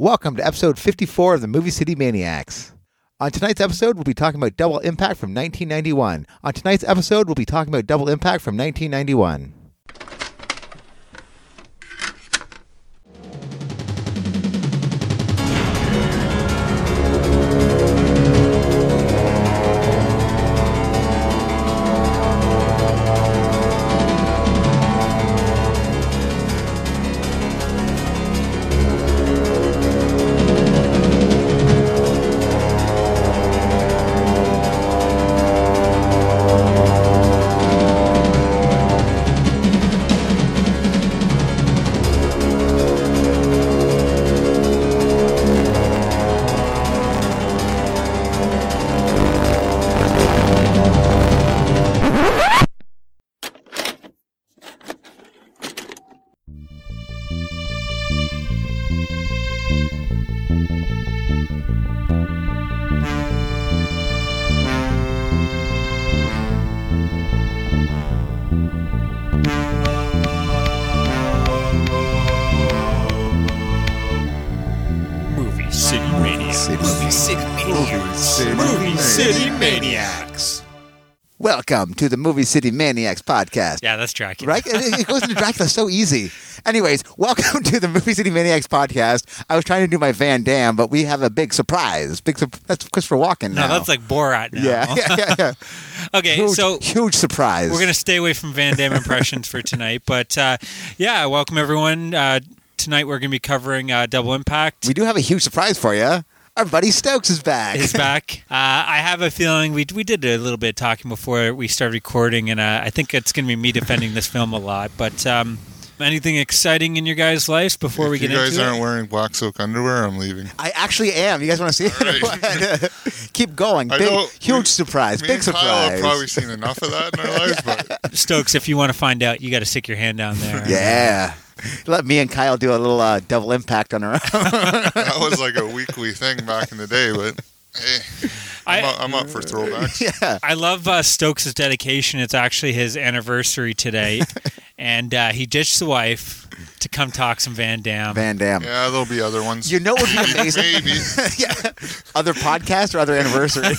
Welcome to episode 54 of the Movie City Maniacs. On tonight's episode, we'll be talking about Double Impact from 1991. On tonight's episode, we'll be talking about Double Impact from 1991. Welcome to the Movie City Maniacs podcast. Yeah, that's Dracula. Right? It, it goes into Dracula so easy. Anyways, welcome to the Movie City Maniacs podcast. I was trying to do my Van Damme, but we have a big surprise. Big, sur- that's Christopher Walken No, now. that's like Borat now. yeah, yeah, yeah, yeah. Okay, Huge, so huge surprise. we're gonna stay away from Van Damme impressions for tonight, but uh, yeah, welcome everyone. Uh, tonight we're gonna be covering uh, Double Impact. We do have a huge surprise for you. Our buddy Stokes is back. is back. Uh, I have a feeling we we did a little bit of talking before we started recording, and uh, I think it's going to be me defending this film a lot. But um, anything exciting in your guys' lives before if we get into it? you guys aren't wearing black silk underwear, I'm leaving. I actually am. You guys want to see it? All right. Keep going. Big, know huge we- surprise. Me Big and Kyle surprise. have probably seen enough of that in our lives, but Stokes, if you want to find out, you got to stick your hand down there. yeah. Let me and Kyle do a little uh, double impact on our own. that was like a weekly thing back in the day. But hey, I'm, I- up, I'm up for throwbacks. yeah. I love uh, Stokes' dedication. It's actually his anniversary today, and uh, he ditched the wife to come talk some Van Damme. Van Damme. Yeah, there'll be other ones. You know what would be amazing? Maybe. yeah. Other podcasts or other anniversaries?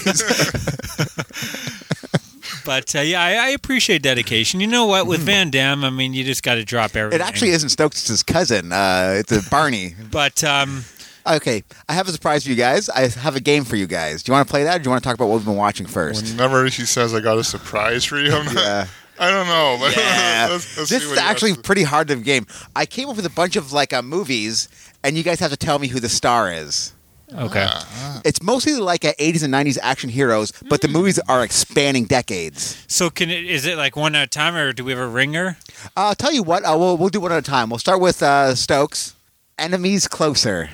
But uh, yeah, I, I appreciate dedication. You know what? With Van Damme, I mean, you just got to drop everything. it actually isn't Stokes' it's his cousin. Uh, it's a Barney. But um, Okay, I have a surprise for you guys. I have a game for you guys. Do you want to play that, or do you want to talk about what we've been watching first? Whenever she says I got a surprise for you, I'm not, Yeah. I don't know. But Yeah. let's, let's this is actually to- pretty hard of a game. I came up with a bunch of like uh, movies, and you guys have to tell me who the star is. Okay. Ah, It's mostly like uh, 80s and 90s action heroes, but the movies are expanding decades. So can it, is it like one at a time, or do we have a ringer? Uh, I'll tell you what, uh, we'll, we'll do one at a time. We'll start with uh, Stokes. Enemies Closer.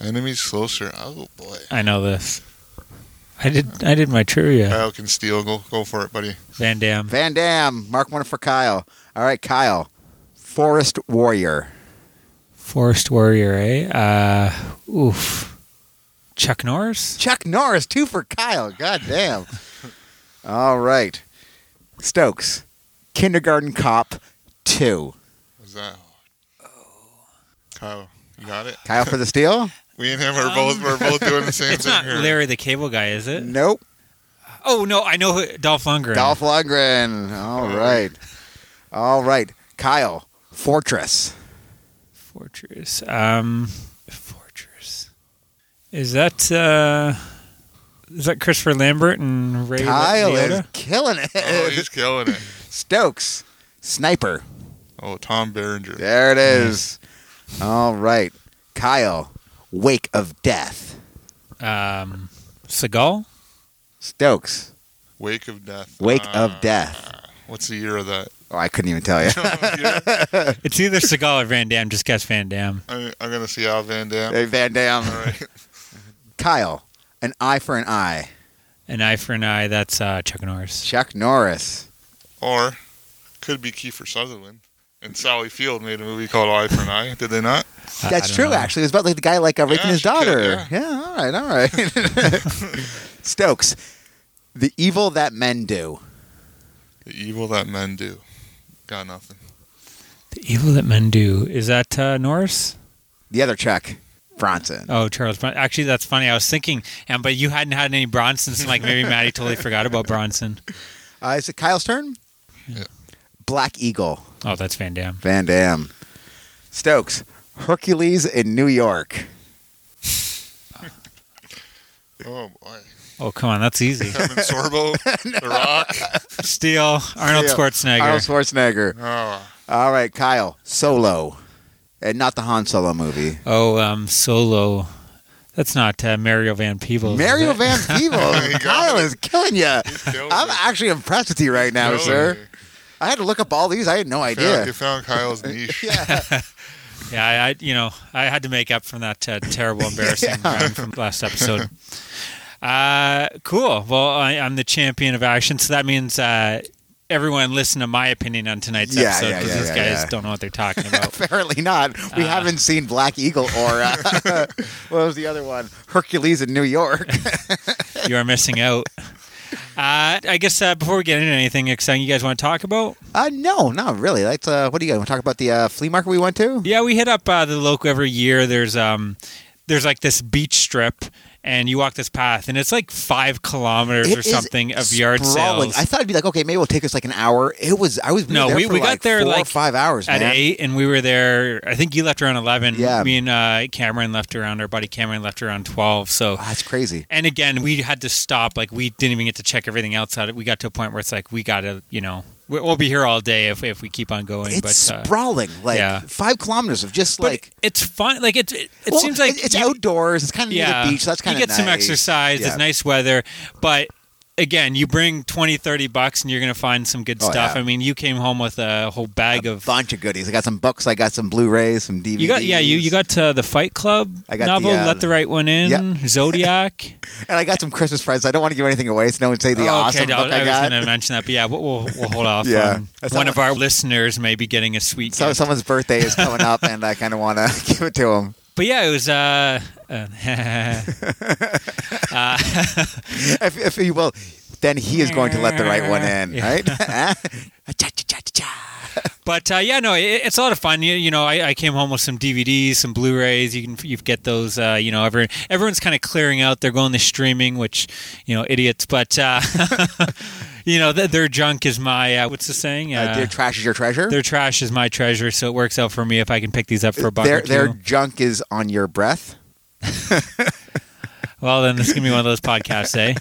enemies closer. Oh boy. I know this. I did. I did my trivia. Kyle can steal. Go go for it, buddy. Van Damme. Van Damme. Mark one for Kyle. All right, Kyle. Forest Warrior. Forest Warrior, eh? Uh, oof. Chuck Norris. Chuck Norris, two for Kyle. God damn. All right. Stokes. Kindergarten Cop 2. What's that? Oh. Kyle, you got it. Kyle for the steal? We and him are both we're both doing the same It's thing not here. Larry the Cable Guy, is it? Nope. Oh no, I know who, Dolph Lundgren. Dolph Lundgren. All right. All right. Kyle. Fortress. Fortress. Um, Fortress. Is that uh, is that Christopher Lambert and Ray Kyle is Liotta? killing it. Oh, he's killing it. Stokes. Sniper. Oh, Tom Berenger. There it is. All right. Kyle. Wake of Death. Um, Seagal. Stokes. Wake of Death. Wake Uh, of Death. What's the year of that? Oh, I couldn't even tell you. It's either Seagal or Van Damme. Just guess Van Damme. I, I'm gonna see Al Van Damme. hey, Van Damme. All right. Kyle. An eye for an eye. An eye for an eye. That's uh, Chuck Norris. Chuck Norris. Or could be Kiefer Sutherland. And Sally Field made a movie called Eye for an Eye. Did they not? I- I That's true, know. actually. It was about like the guy like uh, raping Yeah, his she could, daughter. yeah. all right, all right. Stokes. The evil that men do. The evil that men do. Got nothing. The evil that men do. Is that uh, Norris? The other Chuck. Bronson. Oh, Charles Bronson. Actually, that's funny. I was thinking, and but you hadn't had any Bronsons. Like maybe Maddie totally forgot about Bronson. Uh, is it Kyle's turn? Yeah. Black Eagle. Oh, that's Van Damme. Van Damme. Stokes. Hercules in New York. Oh boy. Oh, come on, that's easy. Kevin Sorbo, The Rock. Steel, Arnold Yeah. Schwarzenegger. Arnold Schwarzenegger. Oh, All right, Kyle. Solo. And not the Han Solo movie. Oh, um, Solo. That's not uh, Mario Van Peebles. Mario? Van You Peebles. Kyle is killing you. I'm actually impressed with you right now, Killing sir. it. I had to look up all these. I had no Found- idea. You found Kyle's niche. Yeah. Yeah, I, I, you know, I had to make up from that uh, terrible, embarrassing round from last episode. Uh, cool. Well, I, I'm the champion of action, so that means uh, everyone listen to my opinion on tonight's Yeah, episode because yeah, these yeah, guys yeah. don't know what they're talking about. Apparently not. We Uh. haven't seen Black Eagle or uh, what was the other one? Hercules in New York. you are missing out. Uh, I guess uh, before we get into anything exciting, you guys want to talk about? uh, no, not really. That's uh, what do you guys want to talk about? The uh, flea market we went to? Yeah, we hit up uh, the local every year. There's um, there's like this beach strip, and you walk this path, and it's like five kilometers It or something of yard sprawling. sales. I thought it'd be like okay, maybe it'll take us like an hour. It was. I was. we No, there we- we got like there, four or like, five hours, at man. eight, and we were there. I think you left around eleven. Yeah. me and uh, Cameron left around. Our buddy Cameron left around twelve. So, Oh, that's crazy. and again, we had to stop. Like we didn't even get to check everything outside. We got to a point where it's like we got to, you know, we'll be here all day if if we keep on going. It's but uh, sprawling, like yeah. five kilometers of just but like. it's fun. Like it, it, it well, seems like it's you- outdoors. It's kind of near the beach. So that's kind of you get some exercise. Yeah. It's nice weather, but again, you bring 20, 30 bucks, and you're going to find some good Oh, stuff. yeah. I mean, you came home with a whole bag of. bunch of goodies. I got some books. I got some Blu-rays, some DVDs. You got yeah, you you got uh, the Fight Club I got novel, the, uh, Let the Right One In, Yep. Zodiac. and I got some Christmas presents. I don't want to give anything away, so no one say the Oh, awesome book I, I was going to mention that, but yeah, we'll, we'll, we'll hold off. Yeah. on one of our listeners may be getting a sweet So gift. someone's birthday is coming up, and I kind of want to give it to them. But yeah, it was. Uh, uh, uh, If, if you will, then he is going to let the right one in, Yeah. right? But uh, yeah, no, it, it's a lot of fun. You, you know, I, I came home with some DVDs, some Blu-rays. You can you get those. Uh, you know, everyone everyone's kind of clearing out. They're going to streaming, which you know, idiots. But uh, you know, th- their junk is my uh, what's the saying? Uh, Dear trash is your treasure. their trash is my treasure. So it works out for me if I can pick these up for a buck Their or two. their junk is on your breath. Well, then this is gonna be one of those podcasts, eh?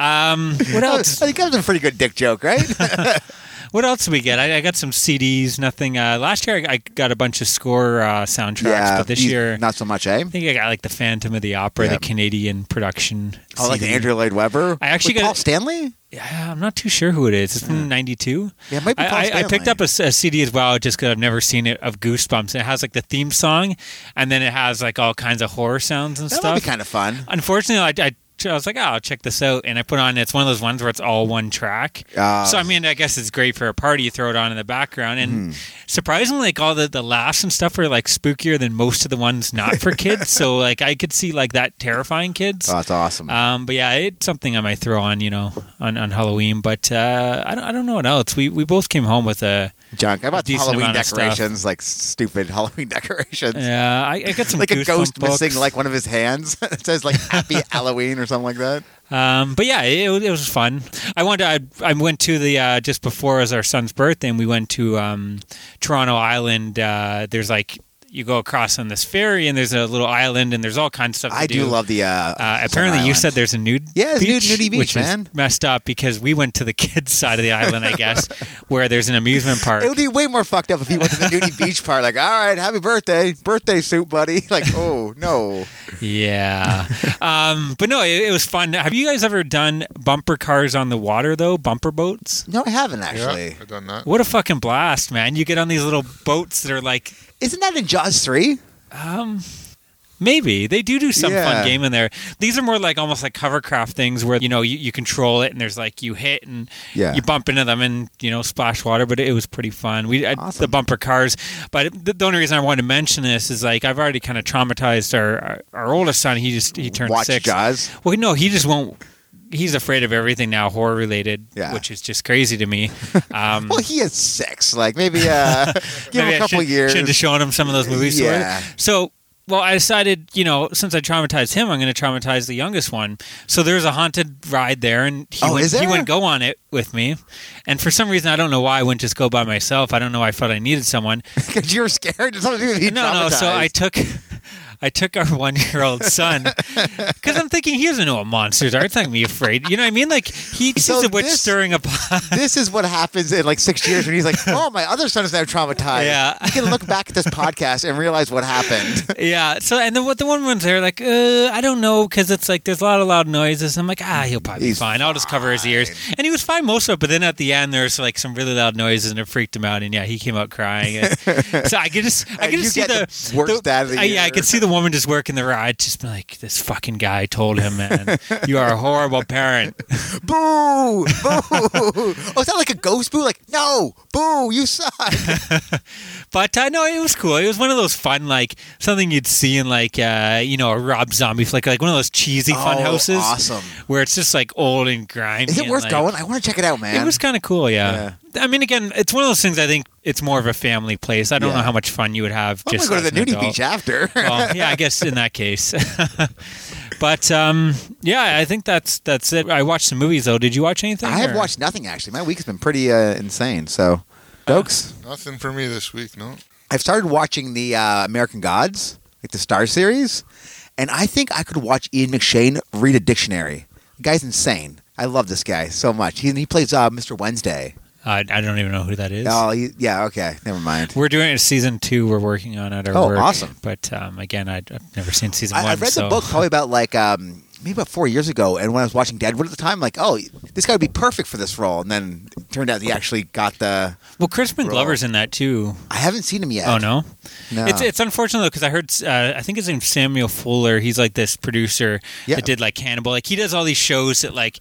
Um, what else? I think that was a pretty good dick joke, right? What else did we get? I, I got some CDs. Nothing. Uh, last year I, I got a bunch of score uh, soundtracks, but this year not so much, eh? I think I got like the Phantom of the Opera, Yeah. the Canadian production. Oh, like the Andrew Lloyd Webber. I actually With got- Paul Stanley. Yeah, I'm not too sure who it is. It's from '92. Yeah, it might be Paul I, I, I picked up a CD as well, just because I've never seen it of Goosebumps. It has like the theme song, and then it has like all kinds of horror sounds and That stuff. might be kind of fun. Unfortunately, I, I, I was like, oh, I'll check this out, and I put on. It's one of those ones where it's all one track. Uh, so I mean, I guess it's great for a party. You throw it on in the background, and Hmm. surprisingly, like all the the laughs and stuff are like spookier than most of the ones not for kids. so like I could see like that terrifying kids. oh, that's awesome. Um, but yeah, it's something I might throw on, you know, on, on Halloween. But uh, I don't, I don't know what else. We we both came home with a Junk. I bought Halloween amount of stuff. decorations, like stupid Halloween decorations. yeah. I, I got some like a ghost books. missing like one of his hands. it says like Happy Halloween or something like that. Um, but yeah, it, it was fun. I went. To, I, I went to the uh, just before was our son's birthday, and we went to um, Toronto Island. Uh, there's like you go across on this ferry, and there's a little island, and there's all kinds of stuff. To I do love the. Uh, Uh, apparently, you said there's a nude Yeah, there's a nude- beach, nudie beach, which man. is messed up because we went to the kids' side of the island, I guess, where there's an amusement park. It would be way more fucked up if you went to the nudie beach part. Like, all right, happy birthday, birthday suit, buddy. Like, oh no, Yeah. um, but no, it, it was fun. Have you guys ever done bumper cars on the water though? Bumper boats? no, I haven't Yeah, actually. I've done that. What a fucking blast, man! You get on these little boats that are like, Isn't that in Jaws three? um, maybe they do do some Yeah. fun game in there. These are more like almost like hovercraft things where you know you, you control it and there's like you hit and Yeah. you bump into them and you know splash water. But it was pretty fun. We I, the bumper cars. But the, the only reason I wanted to mention this is like I've already kind of traumatized our, our our oldest son. He just he turned Watch six. Jaws. Well, no, he just won't. He's afraid of everything now, horror related, Yeah. which is just crazy to me. Um, Well, he is six. Like maybe uh, give maybe him a couple should, years. Should have shown him some of those movies. Yeah. So well, I decided, you know, since I traumatized him, I'm going to traumatize the youngest one. So there's a haunted ride there, and he, Oh, went, he wouldn't go on it with me. And for some reason, I don't know why I wouldn't just go by myself. I don't know. why I felt I needed someone. Because you were scared. No, no. So I took. I took our one-year-old son because I'm thinking he doesn't know what monsters are. It's not gonna be afraid. You know what I mean? Like he sees So a witch this- stirring a pot. this is what happens in like six years when he's like, "Oh, my other son is now traumatized." Yeah. you can look back at this podcast and realize what happened. Yeah. So and then what the one ones there like, uh, I don't know because it's like there's a lot of loud noises. I'm like, ah, he'll probably He's be fine. I'll just cover his ears. And he was fine most of it. But then at the end, there's like some really loud noises and it freaked him out. And yeah, he came out crying. And so I could just, I could just see the, the worst dad of the I- yeah, I year. could see the woman just working the ride, just be like, this fucking guy told him, man, you are a horrible parent. boo! Boo! oh, is that like a ghost boo? Like, no, boo! You suck. But uh, no, it was cool. It was one of those fun, like something you'd see in like uh, you know a Rob Zombie flick, like one of those cheesy fun Oh, houses. awesome. Where it's just like old and grimy. Is it and, worth like- going? I want to check it out, man. It was kind of cool, yeah. I mean, again, it's one of those things. I think it's more of a family place. I don't Yeah. know how much fun you would have. I'm just gonna go to the nudie beach after. well, yeah, I guess in that case. but um, yeah, I think that's that's it. I watched some movies though. Did you watch anything? I have or- watched nothing actually. My week's been pretty uh, insane. So, Dokes, Nothing for me this week, no. I've started watching the uh, American Gods, like the Starz series, and I think I could watch Ian McShane read a dictionary. The guy's insane. I love this guy so much. He, he plays uh, Mr. Wednesday. I, I don't even know who that is. Oh, he, yeah. Okay, never mind. We're doing it season two. We're working on it. Our Oh, work. awesome. But um, again, I, I've never seen season I, one. I read so. the book probably about like um, maybe about four years ago, and when I was watching Deadwood at the time, like, oh, this guy would be perfect for this role. And then it turned out he actually got the. Well, Crispin Bro. Glover's in that too. I haven't seen him yet. Oh no, no. it's it's unfortunate though because I heard uh, I think his name's Samuel Fuller. He's like this producer Yeah. that did like Hannibal. Like he does all these shows that like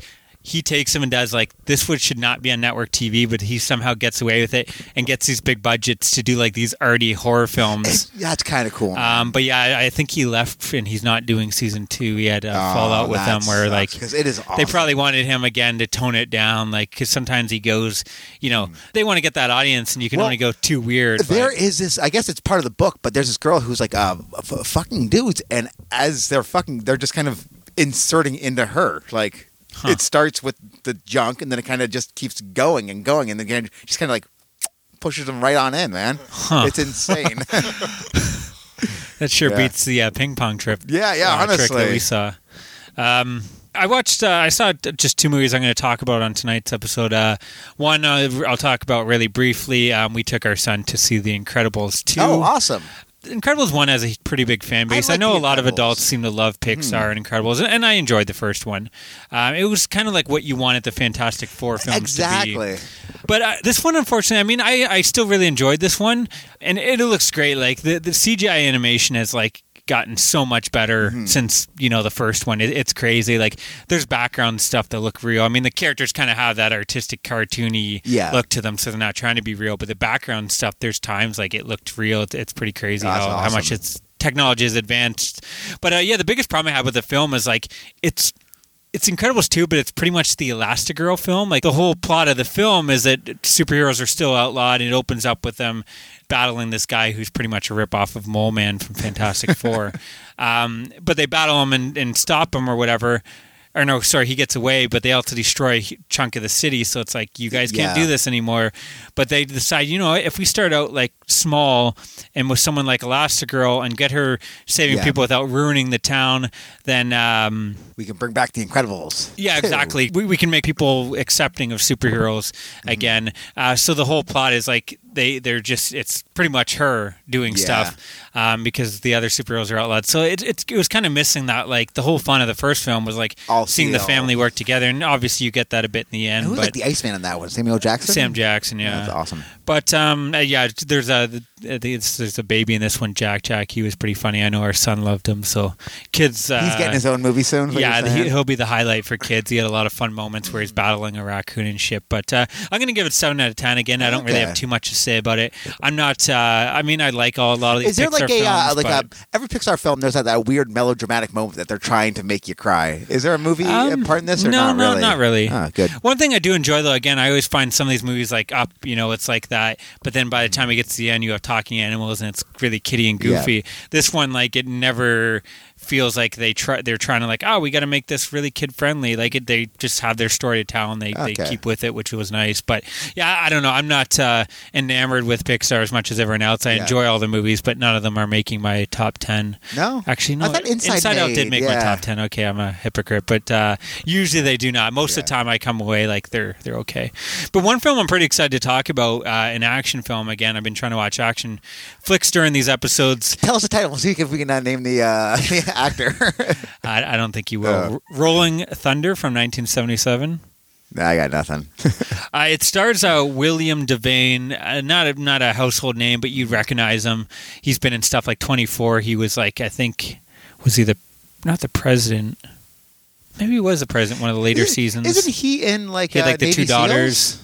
he takes them and does like this would should not be on network TV, but he somehow gets away with it and gets these big budgets to do like these arty horror films. Yeah, That's kind of cool. Um, but yeah, I, I think he left and he's not doing season two. He had a fallout with them where like because it is awesome. they probably wanted him again to tone it down, like because sometimes he goes, you know, they want to get that audience, and you can Well, only go too weird. There but- is this. I guess it's part of the book, but there's this girl who's like uh, f- fucking dudes, and as they're fucking, they're just kind of inserting into her. Like Huh. it starts with the junk, and then it kind of just keeps going and going, and then just kind of like pushes them right on in. Man, Huh. it's insane. That sure Yeah. beats the uh, ping pong trip. yeah, yeah. uh, trick that we saw. Um, I watched. Uh, I saw just two movies I'm going to talk about on tonight's episode. Uh, one uh, I'll talk about really briefly. Um, we took our son to see The Incredibles two. oh, awesome. Incredibles one has a pretty big fan base. I, like know a lot of Hmm. adults seem to love Pixar and Incredibles, and, and I enjoyed the first one. Um, it was kind of like what you wanted the Fantastic Four films to be. Exactly. But uh, this one, unfortunately, I mean, I, I still really enjoyed this one, and it, looks great. Like the the CGI animation has like gotten so much better Mm-hmm. since you know the first one. It, it's crazy. Like there's background stuff that look real. I mean, the characters kind of have that artistic, cartoony Yeah. look to them, so they're not trying to be real. But the background stuff, there's times like it looked real. It's, it's pretty crazy how, how much it's technology is advanced. But uh, yeah, the biggest problem I have with the film is like it's it's Incredibles too, but it's pretty much the Elastigirl film. Like the whole plot of the film is that superheroes are still outlawed, and it opens up with them battling this guy who's pretty much a ripoff of Mole Man from Fantastic Four. Um, but they battle him and, and stop him or whatever. Or no, sorry, he gets away, but they also destroy a chunk of the city. So it's like you guys can't Yeah. do this anymore. But they decide, you know, if we start out like small and with someone like Elastigirl and get her saving Yeah. people without ruining the town, then um, We can bring back the Incredibles. yeah, too. exactly. We, we can make people accepting of superheroes Mm-hmm. again. Uh, so the whole plot is like they they're just it's pretty much her doing Yeah. stuff um, because the other superheroes are outlawed. So it, it it was kind of missing that like the whole fun of the first film was like All seeing the family work together, and obviously you get that a bit in the end. And who's but like the Iceman in that one? Samuel Jackson. Sam Jackson, yeah. that's awesome. But um, uh, yeah, there's a it's, there's a baby in this one, Jack. Jack, he was pretty funny. I know our son loved him. So kids, uh, He's getting his own movie soon. yeah, he, he'll be the highlight for kids. He had a lot of fun moments where he's battling a raccoon and shit. But uh, I'm going to give it seven out of ten. Again, I don't really have too much to say about it. I'm not. Uh, I mean, I like all, a lot of these. Is there Pixar like a uh, films, like a every Pixar film? There's that, that weird melodramatic moment that they're trying to make you cry. Is there a movie Um, part in this or no, not no, really? not really. Ah, good. One thing I do enjoy, though, again, I always find some of these movies like Up, you know, it's like that. But then by the time it gets to the end, you have talking animals and it's really kitty and Yeah. goofy. This one, like, it never feels like they try. They're trying to like, oh, we got to make this really kid friendly. Like, it, they just have their story to tell and they, they keep with it, which was nice. But yeah, I don't know. I'm not uh, enamored with Pixar as much as everyone else. I Yeah. enjoy all the movies, but none of them are making my top ten. No, Actually, no. I thought Inside Out did make my top ten. Okay, I'm a hypocrite, but uh, usually they do not. Most of the time, I come away like they're they're okay. But one film I'm pretty excited to talk about, uh, an action film. Again, I've been trying to watch action flicks during these episodes. Tell us the title. See if we can name the, uh, the actor. I, I don't think you will. Uh. Rolling Thunder from 1977. I got nothing. Uh, it stars uh, William Devane, uh, not a, not a household name, but you recognize him. He's been in stuff like 24. He was like, I think, was he the not the president? Maybe he was the president one of the later Isn't- seasons. Isn't he in like He had, uh, like the two daughters. SEALs?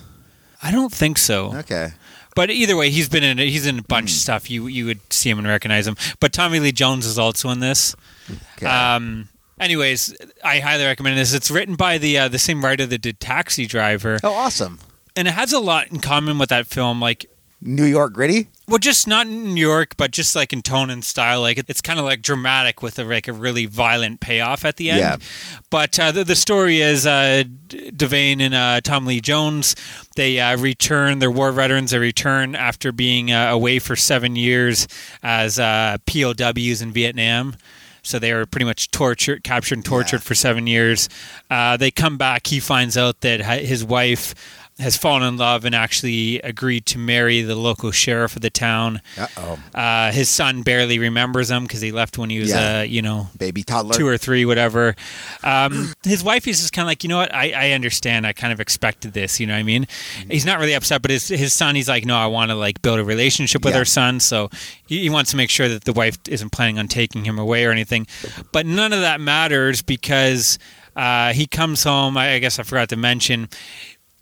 I don't think so. Okay. But either way, he's been in he's in a bunch of stuff. You you would see him and recognize him. But Tommy Lee Jones is also in this. okay. Um, anyways, I highly recommend this. It's written by the uh, the same writer that did Taxi Driver, oh, awesome. and it has a lot in common with that film. Like New York gritty. Well, just not in New York, but just like in tone and style. Like it's kind of like dramatic with a like a really violent payoff at the end. Yeah. But uh, the, the story is uh, Devane and uh, Tom Lee Jones. They uh, return. They're war veterans. They return after being uh, away for seven years as uh, POWs in Vietnam. So they were pretty much tortured, captured, and tortured Yeah. for seven years. Uh, they come back. He finds out that his wife has fallen in love and actually agreed to marry the local sheriff of the town. Uh oh. Uh, his son barely remembers him because he left when he was, Yeah. uh, you know, Baby toddler. two or three, whatever. Um, his wife is just kind of like, you know what? I, I understand. I kind of expected this. You know what I mean? Mm-hmm. He's not really upset, but his his son, he's like, no, I want to like build a relationship with Yeah. our son. So he, he wants to make sure that the wife isn't planning on taking him away or anything. But none of that matters because uh, he comes home. I guess I forgot to mention.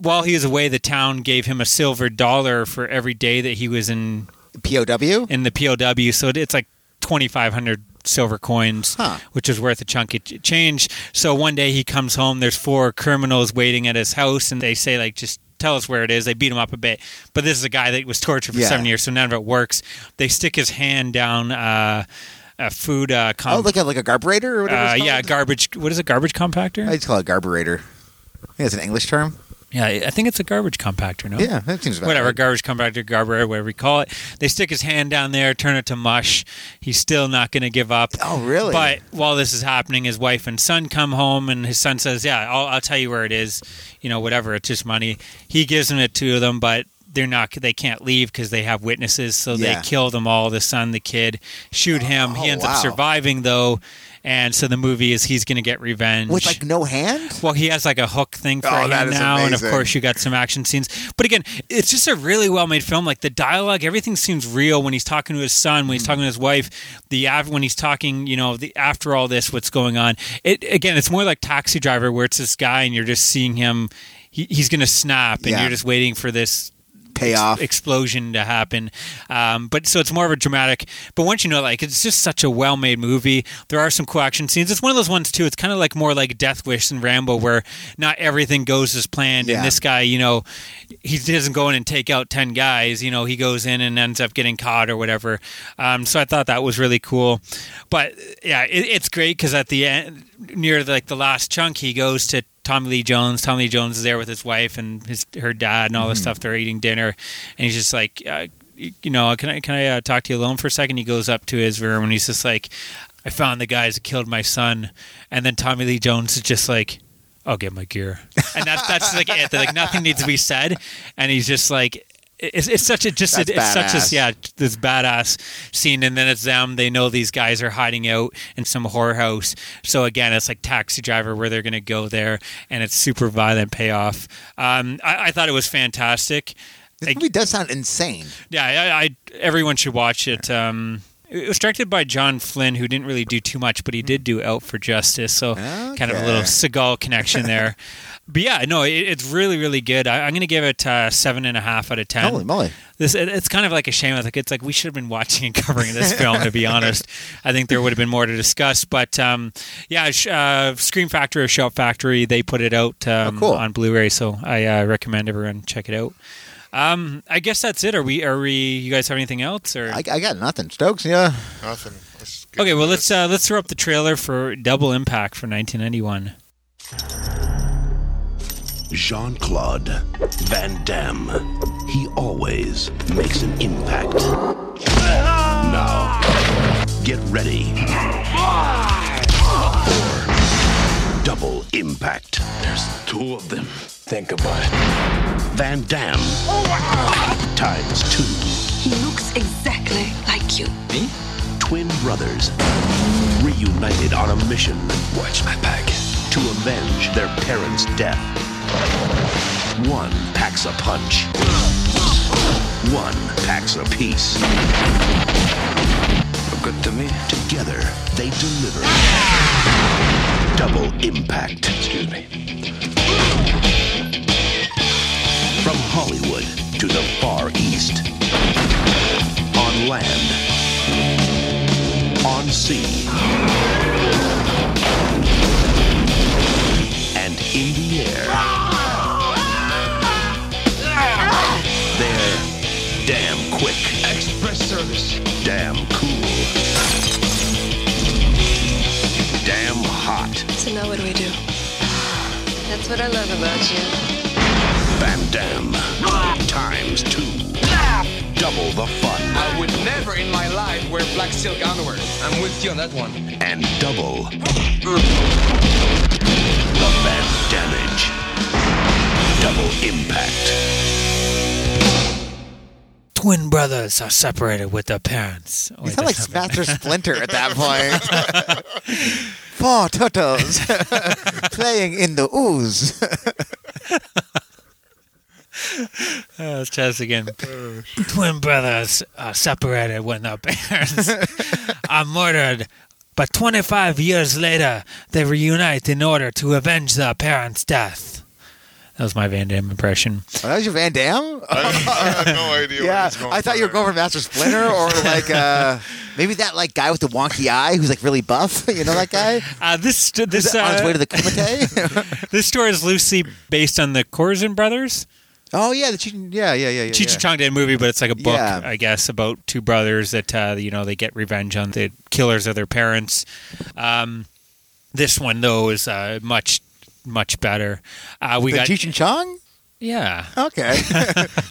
While he was away, the town gave him a silver dollar for every day that he was in POW. in the POW. So it's like 2,500 silver coins, Huh. which is worth a chunk of change. So one day he comes home, there's four criminals waiting at his house, and they say, like, just tell us where it is. They beat him up a bit. But this is a guy that was tortured for Yeah. seven years, so none of it works. They stick his hand down uh, a food uh, Oh, com- like a like a garburator or whatever. uh, yeah, garbage. What is it? Garbage compactor? I just call it garburator. I think it's an English term. Yeah, I think it's a garbage compactor. No, Yeah, that seems about whatever right. garbage compactor, garbage, whatever we call it. They stick his hand down there, turn it to mush. He's still not going to give up. Oh, really? But while this is happening, his wife and son come home, and his son says, "Yeah, I'll, I'll tell you where it is. You know, whatever. It's just money." He gives them it to them, but they're not. They can't leave because they have witnesses. So Yeah. they kill them all. The son, the kid, shoot him. Oh, he ends wow. up surviving though, and so the movie is he's going to get revenge with like no hand. well, he has like a hook thing for Oh, him that is now, and of course you got some action scenes. But again, it's just a really well made film. Like the dialogue, everything seems real when he's talking to his son, when he's mm. talking to his wife. The when he's talking, you know, the after all this, what's going on? It again, it's more like Taxi Driver, where it's this guy and you're just seeing him. He, he's going to snap, and Yeah. you're just waiting for this Payoff. explosion to happen. Um, but so it's more of a dramatic. But once you know, like it's just such a well-made movie. There are some cool action scenes. It's one of those ones too. It's kind of like more like Death Wish and Rambo, where not everything goes as planned. Yeah. And this guy, you know, he doesn't go in and take out ten guys. You know, he goes in and ends up getting caught or whatever. Um, so I thought that was really cool. But yeah, it, it's great because at the end, near like the last chunk, he goes to Tommy Lee Jones. Tommy Lee Jones is there with his wife and his her dad and all this stuff. They're eating dinner, and he's just like, uh, you know, can I can I uh, talk to you alone for a second? He goes up to his room and he's just like, I found the guys that killed my son, and then Tommy Lee Jones is just like. I'll get my gear, and that's that's like it. Like nothing needs to be said, and he's just like, it's, it's such a just That's it's such a yeah this badass scene, and then it's them. They know these guys are hiding out in some whorehouse. So again, it's like Taxi Driver, where they're going to go there, and it's super violent payoff. Um, I, I thought it was fantastic. This movie does sound insane. Yeah, I, I everyone should watch it. Um, it was directed by John Flynn, who didn't really do too much, but he did do Out for Justice, so kind of a little Okay. Seagal connection there. but yeah, no, it, it's really, really good. I, I'm going to give it uh, seven and a half out of ten. Holy moly! This it, it's kind of like a shame. Like it's like we should have been watching and covering this film. To be honest, I think there would have been more to discuss. But um, yeah, sh- uh, Scream Factory or Shout Factory, they put it out um, Oh, cool. on Blu-ray, so I uh, recommend everyone check it out. Um, I guess that's it. Are we? Are we? You guys have anything else? Or I, I got nothing. Stokes, yeah. Nothing. Okay, well let's uh, let's throw up the trailer for Double Impact for 1991. Jean Claude Van Damme. He always makes an impact. Now, get ready for double impact. There's two of them. Think about it. Van Damme times two. He looks exactly like you. Me? Twin brothers reunited on a mission. Watch my back. To avenge their parents' death. One packs a punch. One packs a piece. Good to me. Together, they deliver. Double impact. Excuse me. From Hollywood to the Far East. On land. On sea. Express service. Damn cool. Damn hot. So now what do we do? That's what I love about you. Van Damme. Times two. Double the fun. I would never in my life wear black silk underwear. I'm with you on that one. And double the bad damage. Double impact. Twin brothers are separated with their parents. You sound like Master Splinter at that point. Four turtles playing in the ooze. Uh, let's try this again. Twin brothers are separated when their parents are murdered, but 25 years later, they reunite in order to avenge their parents' death. That was my Van Damme impression. Oh, that was your Van Damme? I, I had no idea. yeah, where going I thought you were going for Master Splinter or like uh, maybe that like guy with the wonky eye who's like really buff. You know that guy? Uh, this this Is it on his uh, way to the Kumite? this story is loosely based on the Corsican brothers. oh yeah, the Cheech, yeah, yeah, yeah, yeah. Cheech yeah. and Chong did a movie, but it's like a book, Yeah. I guess, about two brothers that uh, you know they get revenge on the killers of their parents. Um, this one though is uh, much much better. Uh, we The got Cheech and Chong? yeah, Okay,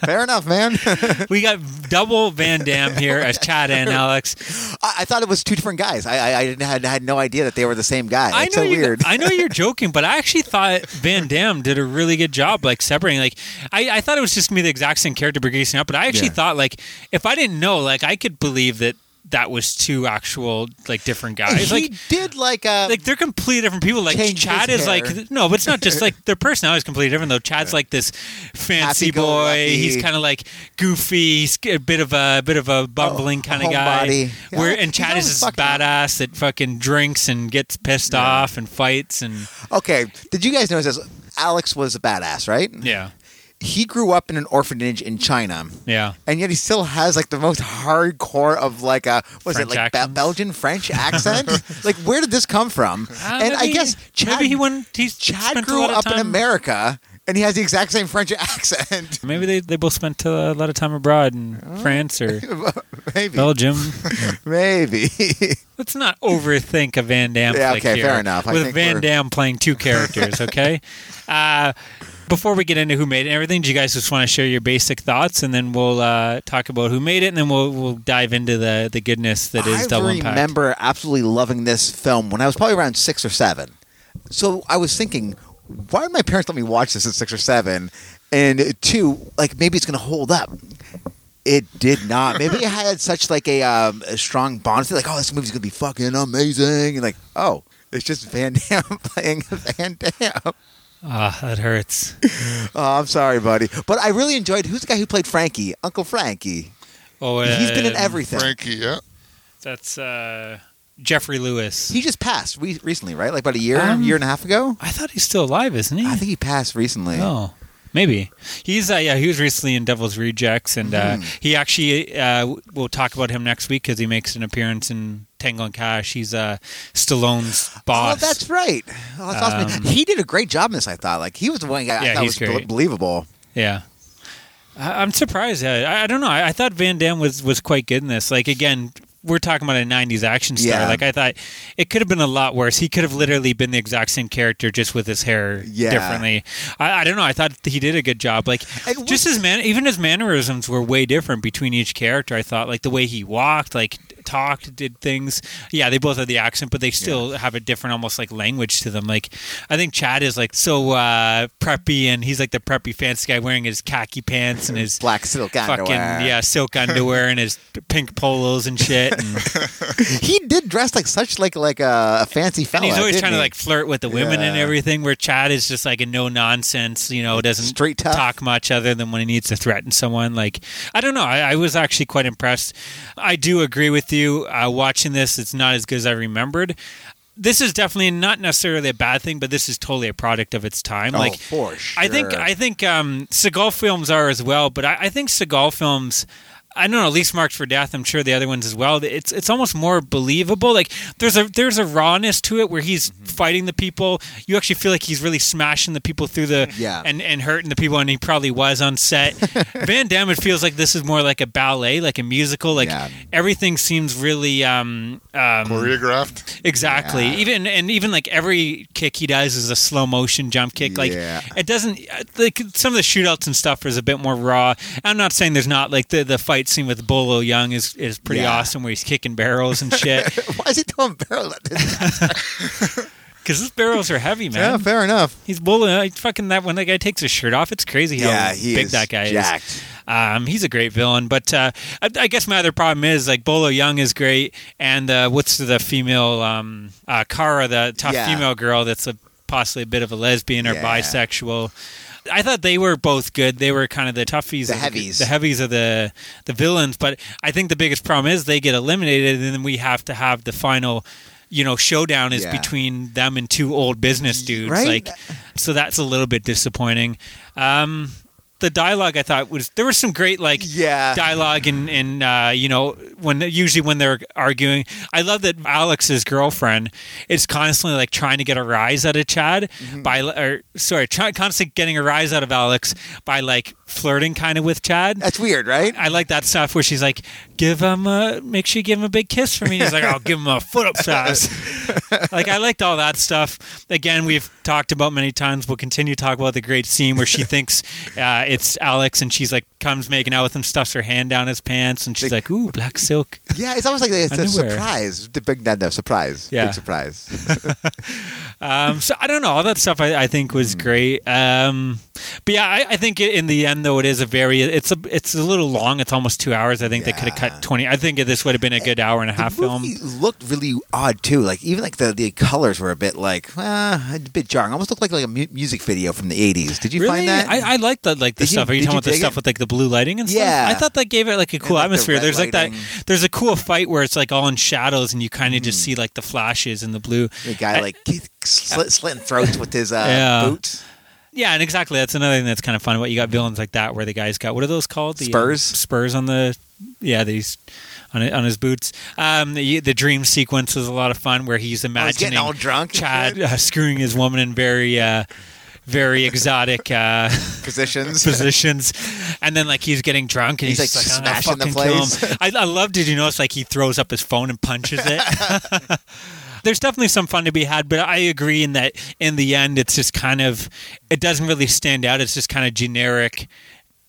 fair enough, man. we got double Van Damme here as Chad and Alex. I, I thought it was two different guys. I, I, I didn't had, had no idea that they were the same guy. I It's know so you, weird. I know you're joking, but I actually thought Van Damme did a really good job, like separating. Like, I, I thought it was just be the exact same character breaking up, but I actually Yeah. thought like if I didn't know, like I could believe that that was two actual like different guys. he like did like uh, like they're completely different people. Like Chad is hair. like no, but it's not just like their personality is completely different though. Chad's like this fancy boy. Happy-go-lucky. He's kind of like goofy. He's a bit of a bit of a bumbling kind of guy. Yeah, Where and Chad is this badass that fucking drinks and gets pissed off and fights and okay. Did you guys notice this? Alex was a badass, right? yeah, He grew up in an orphanage in China. yeah. and yet he still has like the most hardcore of like a was it like Be- Belgian French accent? like where did this come from? Uh, and I guess Chad, maybe he went. He's Chad grew up in America and he has the exact same French accent. Maybe they, they both spent a lot of time abroad in Oh. France or maybe, Belgium. maybe. Let's not overthink a Van Damme Yeah, okay, here. fair enough. I With Van Damme playing two characters, okay? uh, before we get into who made it and everything, do you guys just want to share your basic thoughts, and then we'll uh, talk about who made it, and then we'll we'll dive into the the goodness that is I Double Impact. remember absolutely loving this film when I was probably around six or seven. So I was thinking, why did my parents let me watch this at six or seven? And two, like maybe it's going to hold up. It did not. Maybe it had such like a, um, a strong bond. Like, oh, this movie's going to be fucking amazing. And like, oh, it's just Van Damme playing Van Damme. Ah, that hurts. Oh, I'm sorry, buddy, but I really enjoyed. Who's the guy who played Frankie? Uncle Frankie. Oh, He's been in uh, everything. Frankie, yeah. That's uh, Geoffrey Lewis. He just passed re- recently, right? Like about a year, Um, year and a half ago. I thought he's still alive, isn't he? I think he passed recently. Oh, maybe he's uh, yeah. He was recently in Devil's Rejects, and uh, Hmm. he actually uh, we'll talk about him next week because he makes an appearance in Tango and Cash. He's uh, Stallone's boss. Oh, that's right. Oh, that's awesome. Um, He did a great job in this. I thought like he was the one guy I thought was great. believable. yeah. I- I'm surprised. I, I don't know. I, I thought Van Damme was was quite good in this. Like again. We're talking about a '90s action star. Yeah. Like I thought, it could have been a lot worse. He could have literally been the exact same character, just with his hair Yeah. differently. I, I don't know. I thought he did a good job. Like just his man, even his mannerisms were way different between each character. I thought, like the way he walked, like talked, did things. Yeah, they both have the accent, but they still have a different, almost like language to them. Like I think Chad is like so uh, preppy, and he's like the preppy fancy guy wearing his khaki pants and his Black silk fucking underwear. yeah silk underwear and his pink polos and shit. And, He did dress like such like like a, fancy fella. and he's always trying to like flirt with the women and everything. Where Chad is just like a no nonsense, you know, doesn't Straight tough. talk much other than when he needs to threaten someone. Like I don't know, I, I was actually quite impressed. I do agree with you. Uh, watching this, it's not as good as I remembered. This is definitely not necessarily a bad thing, but this is totally a product of its time. Oh, like for sure. I think. I think um, Seagal films are as well, but I, I think Seagal films. I don't know, at least Marked for Death. I'm sure the other ones as well. It's it's almost more believable. Like there's a there's a rawness to it where he's Mm-hmm. fighting the people. You actually feel like he's really smashing the people through the Yeah. and and hurting the people, and he probably was on set. Van Damme, it feels like this is more like a ballet, like a musical. Like Yeah. everything seems really um, um Choreographed. Exactly. Yeah. Even and even like every kick he does is a slow motion jump kick. Like Yeah. it doesn't like some of the shootouts and stuff is a bit more raw. I'm not saying there's not like the the fight scene with Bolo Yeung is is pretty Yeah. awesome where he's kicking barrels and shit Why is he throwing barrels at this? because his barrels are heavy, man. yeah, fair enough. He's Bolo. Fucking that when that guy takes his shirt off, it's crazy how Yeah, he big that guy jacked. is. Um, he's a great villain, but uh, I, I guess my other problem is like Bolo Yeung is great, and uh, what's the female um, uh, Kara, the tough Yeah. female girl that's a, possibly a bit of a lesbian or Yeah. bisexual. I thought they were both good. They were kind of the toughies, The heavies. the heavies of the the villains. But I think the biggest problem is they get eliminated, and then we have to have the final. You know, showdown is Yeah. between them and two old business dudes. Right? Like, so that's a little bit disappointing. Um, the dialogue I thought was there was some great like Yeah. dialogue and and uh, you know when usually when they're arguing. I love that Alex's girlfriend is constantly like trying to get a rise out of Chad Mm-hmm. by or sorry, try, constantly getting a rise out of Alex by like flirting kind of with Chad. That's weird, right? I like that stuff where she's like, "Give him a, make sure you give him a big kiss for me." He's like, "I'll give him a foot up fast." like I liked all that stuff. Again, we've talked about many times. We'll continue to talk about the great scene where she thinks uh, it's Alex, and she's like comes making out with him, stuffs her hand down his pants, and she's like, "Ooh, black silk." Yeah, it's almost like it's a surprise. The big Nando surprise. Yeah. Big surprise. Um, so I don't know. All that stuff I, I think was great. Um, but yeah, I, I think in the end though, it is a very it's a it's a little long. It's almost two hours. I think they could have cut twenty. I think this would have been a good hour and a half the film. looked really odd too. Like even like the, the colors were a bit like uh, a bit jarring. Almost looked like like a mu- music video from the eighties. Did you really? find that? I, I like that, like the Did you- stuff. Are you talking you about the stuff it? with like the blue lighting and stuff? Yeah. I thought that gave it like a cool like, atmosphere. red There's like that. There's a cool fight where it's like all in shadows and you kind of just see like the flashes and the blue. the guy I- like slit, slitting throats with his uh, Yeah. boots. Yeah, and exactly. That's another thing that's kind of fun about you got villains like that where the guy's got what are those called? The, uh, Spurs? spurs on the yeah these on on his boots. Um, the, the dream sequence was a lot of fun where he's Oh, he's imagining all drunk. Chad uh, screwing his woman in very uh, very exotic. Uh, positions. positions, and then like he's getting drunk and he's, He's, like, like, I'm smashing the gonna fucking kill place. I, I love. Did you notice like he throws up his phone and punches it? There's definitely some fun to be had, but I agree in that in the end it's just kind of it doesn't really stand out. It's just kind of generic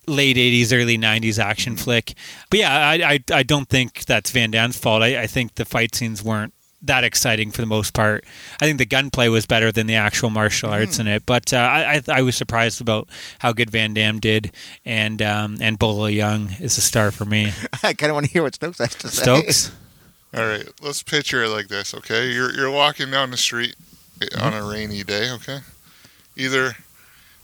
late 80s early 90s action flick. But yeah i i, I don't think that's van damme's fault. I, I think the fight scenes weren't that exciting for the most part. I think the gunplay was better than the actual martial arts in it but uh, I, I i was surprised about how good van damme did and um and bolo yeung is a star for me. I kind of want to hear what Stokes has to say. stokes All right, let's picture it like this, okay? You're you're walking down the street mm-hmm. on a rainy day, okay? Either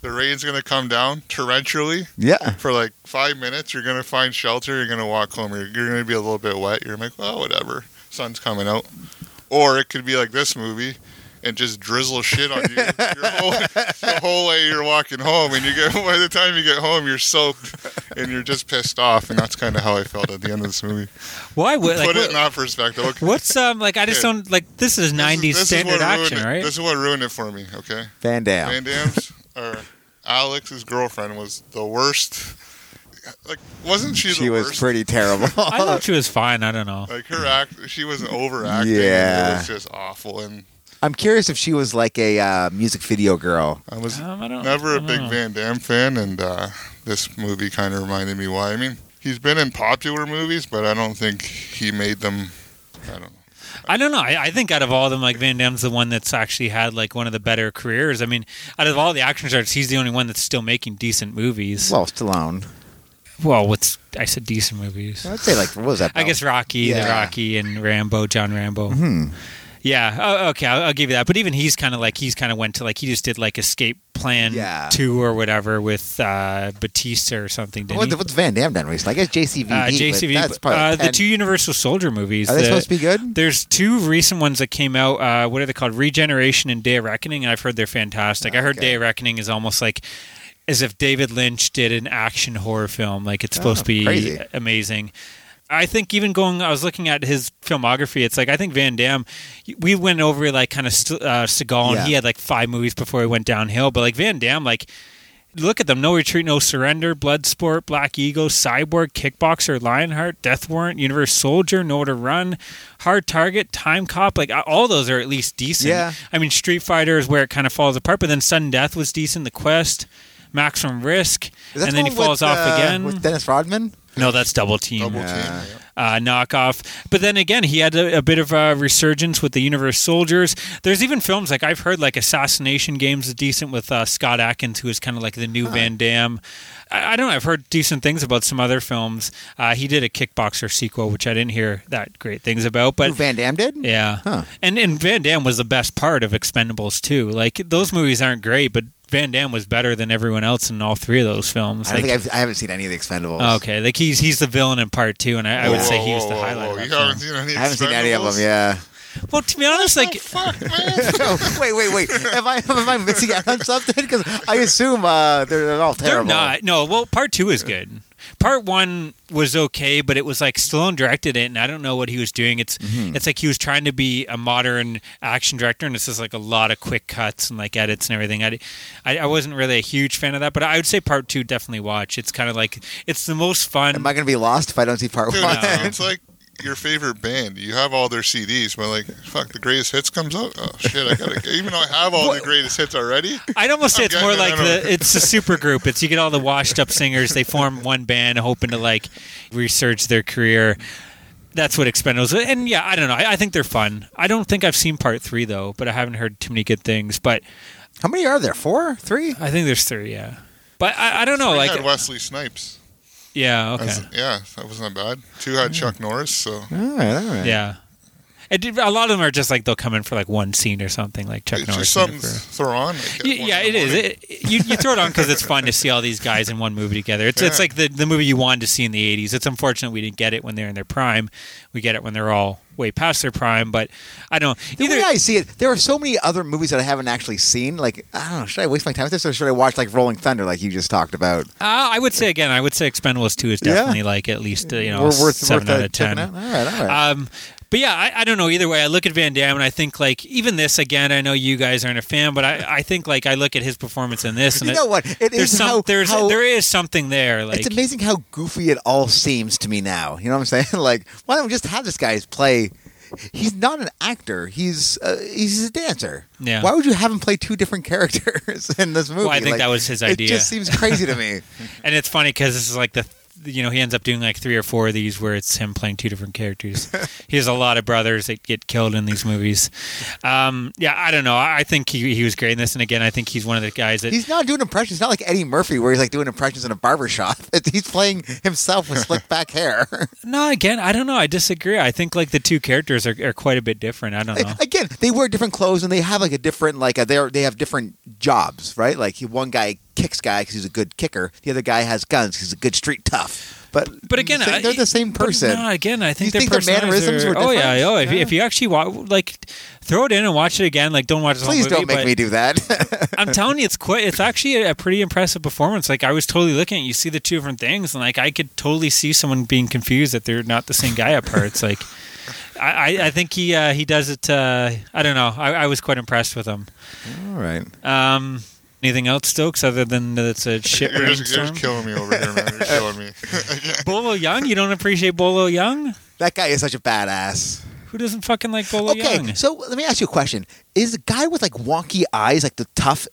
the rain's gonna come down torrentially Yeah. for like five minutes, you're gonna find shelter, you're gonna walk home, you're, you're gonna be a little bit wet, you're gonna be like, well, whatever, sun's coming out. Or it could be like this movie and just drizzle shit on you whole, the whole way you're walking home, and you get by the time you get home, you're soaked and you're just pissed off, and that's kind of how I felt at the end of this movie. why would like Put it what- in that perspective. Okay. what's um like i just Yeah. don't like this is 90s This is- this standard what ruined action it. right This is what ruined it for me. Okay, Van Damme. Van Damme's or Alex's girlfriend was the worst. like wasn't she? She was worst? pretty terrible. I thought she was fine. I don't know. Like her act, she wasn't overacting. Yeah. it was just awful. And I'm curious if she was like a uh, music video girl. I was Um, I don't- never I a don't big know. Van Damme fan, and uh, this movie kind of reminded me why. I mean, he's been in popular movies, but I don't think he made them. I don't know. I don't know. I, I think out of all of them, like Van Damme's the one that's actually had like one of the better careers. I mean, out of all the action stars, he's the only one that's still making decent movies. Well, Stallone. Well, what's I said decent movies. I'd say like what was that? I guess Rocky, Yeah. the Rocky, and Rambo, John Rambo. Hmm. Yeah. Oh, okay. I'll, I'll give you that. But even he's kind of like he's kind of went to like he just did like Escape Plan Yeah. Two or whatever with uh, Batista or something. What, what's Van Damme done recently? I guess JCVD. uh, but JCV, That's probably uh, the two Universal Soldier movies. Are they the- supposed to be good? There's two recent ones that came out. Uh, what are they called? Regeneration and Day of Reckoning. And I've heard they're fantastic. I heard Okay. Day of Reckoning is almost like as if David Lynch did an action horror film. Like it's supposed Oh, to be crazy. amazing. I think even going, I was looking at his filmography. It's like I think Van Damme. We went over like kind of uh, Seagal, Yeah. and he had like five movies before he went downhill. But like Van Damme, like look at them: No Retreat, No Surrender, Bloodsport, Black Eagle, Cyborg, Kickboxer, Lionheart, Death Warrant, Universe Soldier, Nowhere to Run, Hard Target, Time Cop. Like all those are at least decent. Yeah. I mean, Street Fighter is where it kind of falls apart, but then Sudden Death was decent. The Quest. Maximum Risk, and then he falls with, off uh, again. with Dennis Rodman. No, that's Double Team Double Yeah. team. yeah. uh, knockoff. But then again, he had a, a bit of a resurgence with the Universe Soldiers. There's even films like I've heard like Assassination Games is decent with uh, Scott Adkins, who is kind of like the new Van Damme. I, I don't know. I've heard decent things about some other films. Uh, he did a Kickboxer sequel, which I didn't hear that great things about. But Who Van Damme did. yeah, Huh. and and Van Damme was the best part of Expendables too. Like those movies aren't great, but Van Damme was better than everyone else in all three of those films. I Like- think I've, I haven't seen any of the Expendables. Oh, okay, like he's he's the villain in part two, and I, I would Whoa, say he was whoa, the whoa, highlight. whoa. of that You film. haven't seen any? I haven't seen any of them. Yeah. Well, to be honest, like Fuck, man. wait, wait, wait. Am I am I missing out on something? Because I assume uh, they're all they're terrible. not. No, well, part two is good. Part one was okay, but it was like Stallone directed it, and I don't know what he was doing. It's Mm-hmm. it's like he was trying to be a modern action director, and it's just like a lot of quick cuts and like edits and everything. I, I, I wasn't really a huge fan of that, but I would say part two definitely watch. It's kind of like it's the most fun. Am I going to be lost if I don't see part Dude, one? it's, it's like your favorite band. You have all their CDs, but like, fuck, the greatest hits comes out. Oh shit, I gotta. Even though I have all the greatest hits already, I'd almost say I'm it's more it, like the it's a super group. It's you get all the washed up singers. They form one band, hoping to like research their career. That's what Expendables. And yeah, I don't know. I, I think they're fun. I don't think I've seen part three though, but I haven't heard too many good things. But How many are there? Four? Three? I think there's three. Yeah. But I, I don't know. we Like had Wesley Snipes. Yeah, okay, As- yeah, that wasn't bad. Two had Chuck Norris, so All right, all right. yeah. It, did- a lot of them are just like they'll come in for like one scene or something, like Chuck it's Norris. just something for- throw on. Like, Y- yeah, in it the is. It, you, you throw it on because it's fun to see all these guys in one movie together. It's it's like the, the movie you wanted to see in the '80s. It's unfortunate we didn't get it when they're in their prime. We get it when they're all way past their prime. But I don't. The Either way I see it, there are so many other movies that I haven't actually seen. Like, I don't know, should I waste my time with this or should I watch like Rolling Thunder, like you just talked about? uh, I would say again, I would say Expendables Two is Yeah. definitely like at least uh, you know worth, seven worth out uh, of ten. out? All right, all right. Um, but yeah, I, I don't know. Either way, I look at Van Damme and I think like even this again. I know you guys aren't a fan, but I, I think like I look at his performance in this and you it- know what? It there's is some how, there's how there is something there. Like it's amazing how goofy it all seems to me now. You know what I'm saying? like, why don't we just have this guy play? He's not an actor. He's uh, he's a dancer. Yeah. Why would you have him play two different characters in this movie? Well, I think Like, that was his idea. It just seems crazy to me. And it's funny because this is like the, you know, he ends up doing like three or four of these where it's him playing two different characters. he has a lot of brothers that get killed in these movies. Um, yeah, I don't know. I think he, he was great in this. And again, I think he's one of the guys that. He's not doing impressions. It's not like Eddie Murphy where he's like doing impressions in a barber shop. He's playing himself with slick back hair. no, again, I don't know. I disagree. I think like the two characters are, are quite a bit different. I don't know. Again, they wear different clothes and they have like a different like a, they they have different jobs, right? Like he, one guy kicks guy because he's a good kicker. The other guy has guns. He's a good street tough. But But again, they're, I- the same person. No, again, I think You their think their mannerisms are, were Oh yeah, oh if, Yeah. if you actually wa- like throw it in and watch it again, like don't watch the Please don't movie, make me do that. I'm telling you, it's quite. It's actually a pretty impressive performance. Like I was totally looking at you, see the two different things, and like I could totally see someone being confused that they're not the same guy at parts. like I, I- I think he uh, he does it. Uh, I don't know. I, I was quite impressed with him. All right. Um, Anything else, Stokes, other than that it's a shit You're just, you're just killing me over here, man. You're killing me. Bolo Yeung? You don't appreciate Bolo Yeung? That guy is such a badass. Who doesn't fucking like Bolo Yeung? Okay, Yeung? so let me ask you a question: Is the guy with like wonky eyes, like the tough,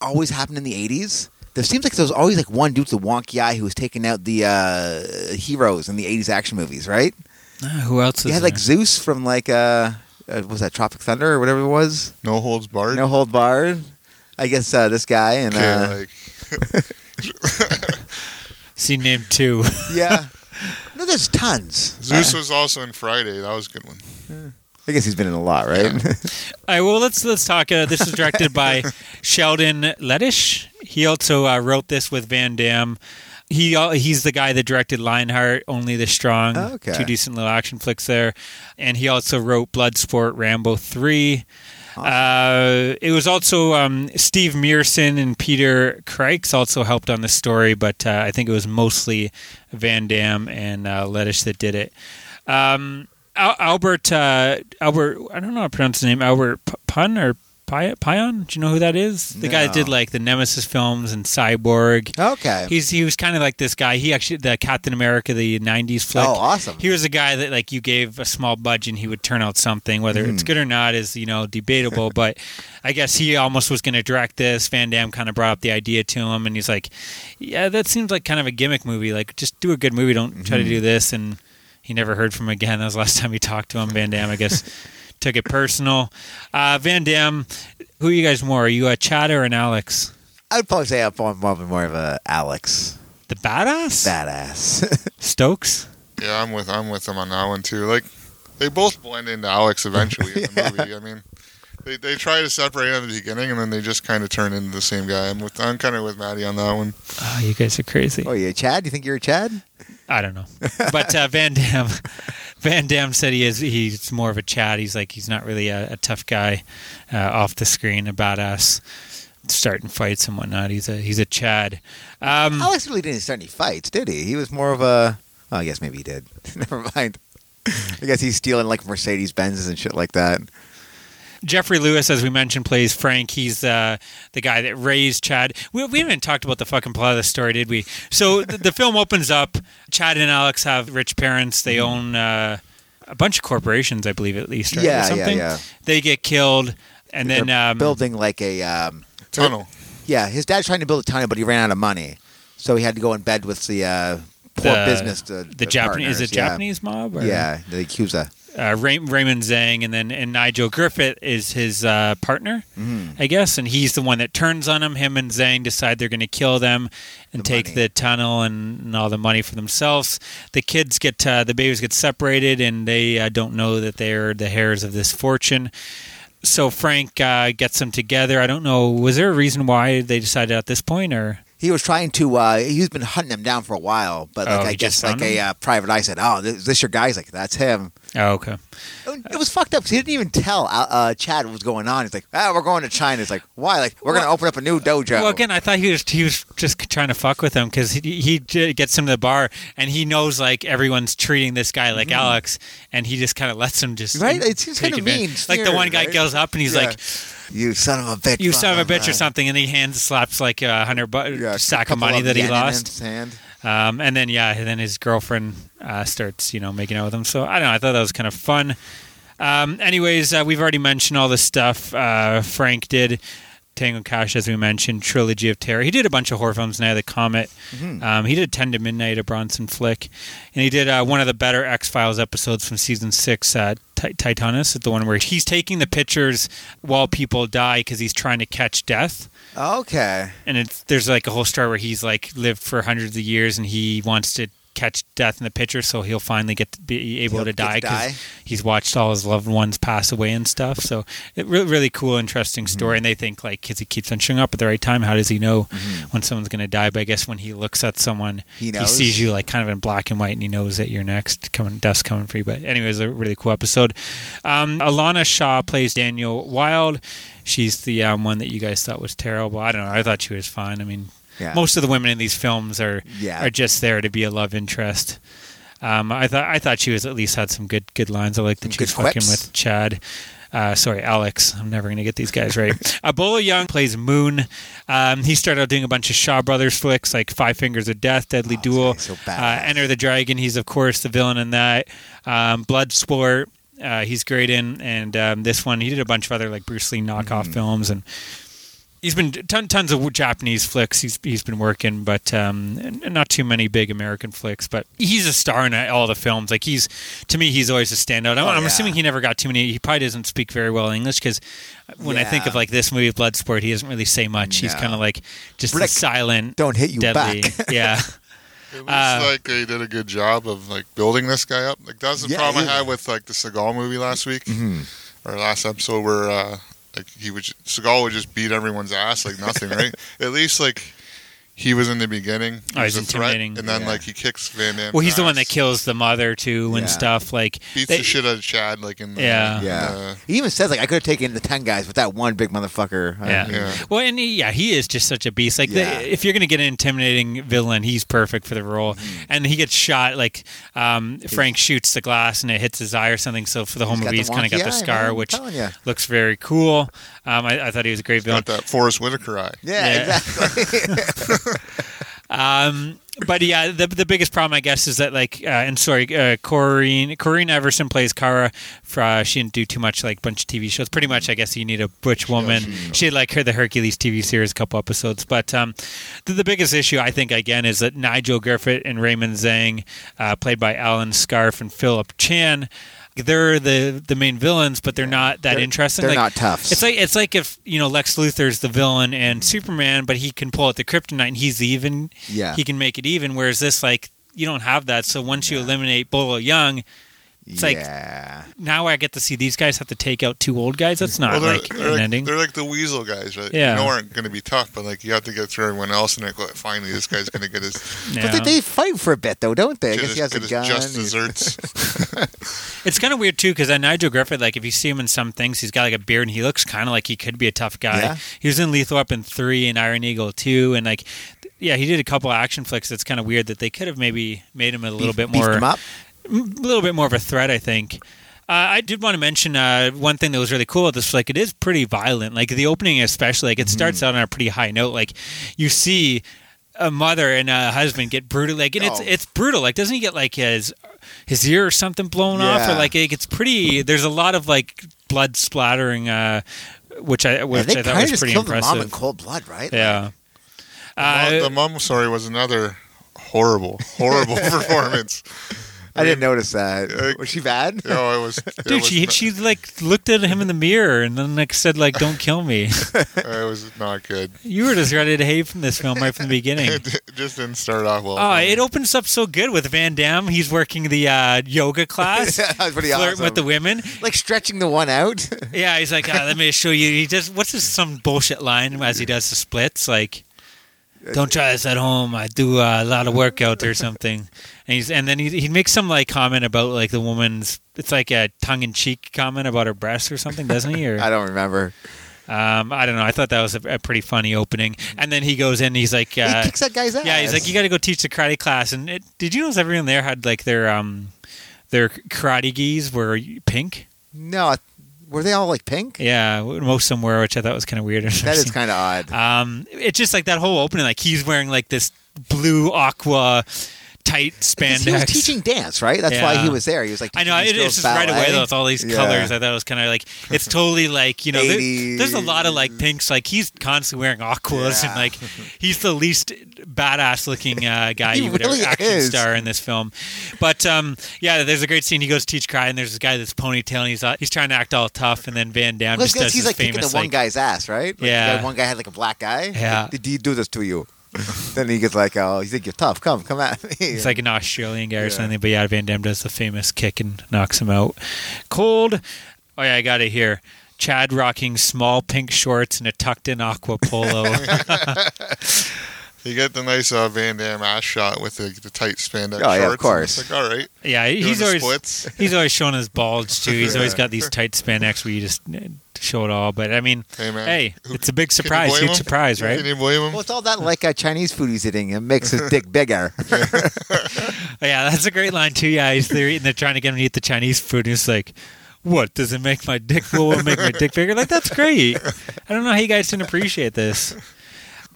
always happened in the '80s? There seems like there's always like one dude with a wonky eye who was taking out the uh, heroes in the '80s action movies, right? Ah, who else is You had like there? Zeus from like uh, uh was that Tropic Thunder or whatever it was? No holds barred. No Hold Barred. I guess uh, this guy and okay, uh, like See, named two. yeah. No, there's tons. Zeus Uh, was also in Friday. That was a good one. I guess he's been in a lot, right? All right, well, let's let's talk. Uh, this was directed by Sheldon Lettish. He also uh, wrote this with Van Damme. He uh, he's the guy that directed Lionheart, Only the Strong, Oh, okay. two decent little action flicks there, and he also wrote Bloodsport, Rambo three. Uh, it was also um, Steve Meerson and Peter Krikes also helped on the story, but uh, I think it was mostly Van Damme and uh, Lettish that did it. Um, Al- Albert, uh, Albert, I don't know how to pronounce his name. Albert P- Pun or Pi- Pion? Do you know who that is? The guy that did like the Nemesis films and Cyborg. okay. He's he was kind of like this guy. He actually the Captain America the '90s flick. oh, awesome. He was a guy that like you gave a small budget and he would turn out something. Whether Hmm. it's good or not is you know debatable. but I guess he almost was going to direct this. Van Damme kind of brought up the idea to him, and he's like, "Yeah, that seems like kind of a gimmick movie. Like just do a good movie. Don't try to Hmm. do this." And he never heard from him again. That was the last time he talked to him. Van Damme, I guess, took it personal. Uh, Van Damme, who are you guys more? Are you a Chad or an Alex? I'd probably say I'm more, more more of a Alex The badass badass. Stokes. Yeah, I'm with I'm with them on that one too. Like they both blend into Alex eventually in the movie. I mean, they they try to separate at the beginning and then they just kind of turn into the same guy. I'm with I'm kind of with Maddie on that one. Oh, you guys are crazy. oh, you a Chad? You think you're a Chad? I don't know, but uh, Van Damme, Van Damme said he is he's more of a Chad. He's like he's not really a, a tough guy uh, off the screen, a badass, starting fights and whatnot. He's a he's a Chad. Um, Alex really didn't start any fights, did he? He was more of a. Oh, I guess maybe he did. Never mind. I guess he's stealing like Mercedes Benzes and shit like that. Geoffrey Lewis, as we mentioned, plays Frank. He's uh, the guy that raised Chad. We, we haven't talked about the fucking plot of the story, did we? So the, the film opens up. Chad and Alex have rich parents. They own uh, a bunch of corporations, I believe, at least. Right? Yeah, yeah, something. yeah. They get killed, and then They're um, building like a. Um, Tunnel. yeah, his dad's trying to build a tunnel, but he ran out of money, so he had to go in bed with the uh, poor the business. To, the Japanese is it yeah. Japanese mob? Or? Yeah, the Yakuza. uh, Ray- Raymond Zhang, and then and Nigel Griffith is his uh, partner, Mm-hmm. I guess, and he's the one that turns on him. Him and Zhang decide they're going to kill them and The take money. the tunnel and, and all the money for themselves. The kids get uh, the babies get separated, and they uh, don't know that they're the heirs of this fortune. So Frank uh, gets them together. I don't know. Was there a reason why they decided at this point, or He was trying to. Uh, he's been hunting them down for a while, but like Oh, I guess like found a uh, private eye said, "Oh, this, this your guy's like, "That's him." oh, okay? It was fucked up because he didn't even tell uh, uh, Chad what was going on. He's like, "Ah, we're going to China." He's like, "Why?" Like, we're going to open up a new dojo. Well, again, I thought he was he was just trying to fuck with him because he he gets him to the bar and he knows like everyone's treating this guy like Alex, and he just kind of lets him just Mm-hmm. Right? It seems kinda advantage. mean, Like the one guy right? goes up and he's Yeah. like, you son of a bitch! "You son of a bitch" or something, and he hands slaps like a hundred bu- Yeah, sack of money that he lost. Um, and then yeah, and then his girlfriend uh, starts you know making out with him. So I don't know. I thought that was kind of fun. Um, anyways, uh, we've already mentioned all this stuff. Uh, Frank did Tango Cash, as we mentioned, Trilogy of Terror. He did a bunch of horror films. Now the Comet. Um, he did Ten to Midnight, a Bronson flick, and he did uh, one of the better X Files episodes from season six, uh, Ti- Tithonus, the one where he's taking the pictures while people die because he's trying to catch death Okay. and it's there's like a whole story where he's like lived for hundreds of years and he wants to catch death in the picture so he'll finally get to be able He'll to die because he's watched all his loved ones pass away and stuff. So it really really cool interesting Mm-hmm. story and they think like because he keeps on showing up at the right time how does he know Mm-hmm. when someone's going to die? But i guess when he looks at someone He knows. sees you like kind of in black and white and he knows that you're next coming dust coming for you. But anyways a really cool episode. Um, Alonna Shaw plays Danielle Wilde. She's the um, one that you guys thought was terrible. I don't know i thought she was fine. I mean Yeah. most of the women in these films are Yeah. are just there to be a love interest. Um, I thought I thought she was at least had some good good lines. I like that Some she was fucking with Chad. Uh, sorry, Alex. I'm never going to get these guys right. Bolo Yeung plays Moon. Um, he started out doing a bunch of Shaw Brothers flicks like Five Fingers of Death, Deadly Oh, Duel, so uh. Enter the Dragon. He's of course the villain in that. Um, Bloodsport. Uh, he's great in, and um, this one he did a bunch of other like Bruce Lee knockoff Mm-hmm. films, and he's been ton, tons of Japanese flicks. He's he's been working, but um, not too many big American flicks. But he's a star in all the films. Like he's to me, he's always a standout. I'm, Oh, I'm assuming he never got too many. He probably doesn't speak very well English because when I think of like this movie, Bloodsport, he doesn't really say much. He's kind of like just Rick, silent, don't hit you deadly. back. yeah. It was Uh, like they did a good job of like building this guy up. Like that's the Yeah, problem yeah. I had with like the Seagal movie last week Mhm. or last episode where uh like he would Seagal would just beat everyone's ass like nothing, right? At least like he was in the beginning. He Oh, was he's a threat, intimidating. and then Yeah. like he kicks Van Damme. Well, he's the one that kills the mother too and Yeah. stuff. Like beats they- the shit out of Chad like in the, Yeah. Yeah. the- he even says like I could have taken the ten guys with that one big motherfucker. Yeah. Yeah. Well, and he, yeah, he is just such a beast. Like, Yeah. the, if you're going to get an intimidating villain, he's perfect for the role. Mm-hmm. And he gets shot. Like, um, Frank shoots the glass and it hits his eye or something. So for the whole He's movie, the he's kind of got the scar, man, which looks very cool. Um, I, I thought he was a great villain. got that Forest Whitaker eye. Yeah, Yeah. exactly. Um, but yeah, the the biggest problem, I guess, is that like, uh, and sorry, uh, Corinne Corrine Everson plays Kara. For, uh, she didn't do too much like bunch of TV shows. Pretty much, I guess you need a butch woman. She had like her the Hercules TV series, a couple episodes. But um, the, the biggest issue, I think, again, is that Nigel Griffith and Raymond Zhang, uh, played by Alan Scarfe and Philip Chan. They're the the main villains, but they're not that They're- interesting. they're Like, not tough. It's like it's like if you know Lex Luthor's the villain and mm. Superman, but he can pull out the kryptonite and he's even. Yeah. he can make it even. Whereas this, like, you don't have that. So once you eliminate Bolo Yeung, It's like- now I get to see these guys have to take out two old guys. That's not Well, they're, like they're an like, ending. they're like the weasel guys, right? Yeah. You know aren't going to be tough, but like you have to get through everyone else, and like, finally this guy's going to get his, Yeah. But they, they fight for a bit though, don't they? I guess his, he has get a his gun. just he's- desserts. It's kind of weird too because Nigel Griffith, like if you see him in some things, he's got like a beard and he looks kind of like he could be a tough guy. Yeah. He was in Lethal Weapon three and Iron Eagle two, and like yeah, he did a couple action flicks. That's kind of weird that they could have maybe made him a little bit more him up. A little bit more of a threat, I think. Uh, I did want to mention uh, one thing that was really cool. About this like it is pretty violent. Like the opening, especially, like it starts out on a pretty high note. Like you see a mother and a husband get brutal. Like and it's Oh. it's brutal. Like doesn't he get like his his ear or something blown off? Or like it gets pretty. There's a lot of like blood splattering, uh, which I Yeah, which they I thought kind of was just pretty killed the mom in cold blood, right? Yeah. The mom- Uh, the mom story was another horrible, horrible performance. I didn't notice that. Uh, Was she bad? No, know, it was, it Dude, was she not, she like looked at him in the mirror and then like said like, "Don't kill me." it was not good. You were just ready to hate from this film right from the beginning. It just didn't start off well. Oh, it opens up so good with Van Damme. He's working the uh, yoga class, that was pretty flirting awesome. with the women. like stretching the one out. Yeah, he's like, uh, "Let me show you." He does what's this some bullshit line as he does the splits, like, "Don't try this at home. I do uh, a lot of workout or something." And he's and then he he makes some like comment about like the woman's. It's like a tongue in cheek comment about her breasts or something, doesn't he? Or I don't remember. um, I don't know. I thought that was a, a pretty funny opening. And then he goes in. He's like, uh, he kicks that guy's ass. Yeah, he's like, you got to go teach the karate class. And it, did you notice everyone there had like their um their karate gis were pink? No, were they all like pink? Yeah, most of them were, which I thought was kind of weird. That is kind of odd. Um, it's just like that whole opening. Like he's wearing like this blue aqua tight spandex. he was teaching dance, right? That's why he was there. He was like, I know it, it's just girls right away though with all these Yeah. colors. I thought it was kind of like it's totally like you know there- there's a lot of like pinks. Like he's constantly wearing aquas and like he's the least badass looking uh, guy you would really ever action is. star in this film. But um, yeah, there's a great scene. He goes to teach cry, and there's this guy that's ponytail and he's uh, he's trying to act all tough and then Van Damme Well, just does he's like kicking famous the one like guy's ass, right? Like, Yeah. one guy had like a black guy. Yeah. Like, Did he do this to you? then he gets like, oh, he's like, you're tough. Come, come at me. It's like an Australian guy or Yeah. something. But yeah, Van Damme does the famous kick and knocks him out. Cold. Oh yeah, I got it here. Chad rocking small pink shorts and a tucked in aqua polo. You get the nice uh, Van Damme ass shot with the, the tight spandex Oh, yeah, of course. It's like, all right. yeah, he's always splits. he's always showing his bulge too. He's always got these tight spandex where you just uh, show it all. But I mean, Hey, man. hey, Who- it's a big surprise, blame huge him? surprise, right? Can you blame him? well, it's all that like uh, Chinese food he's eating. It makes his dick bigger. Oh, yeah, that's a great line too. Yeah, he's there and they're trying to get him to eat the Chinese food. And he's like, what does it make my dick? Will make my dick bigger? Like that's great. I don't know how you guys didn't appreciate this.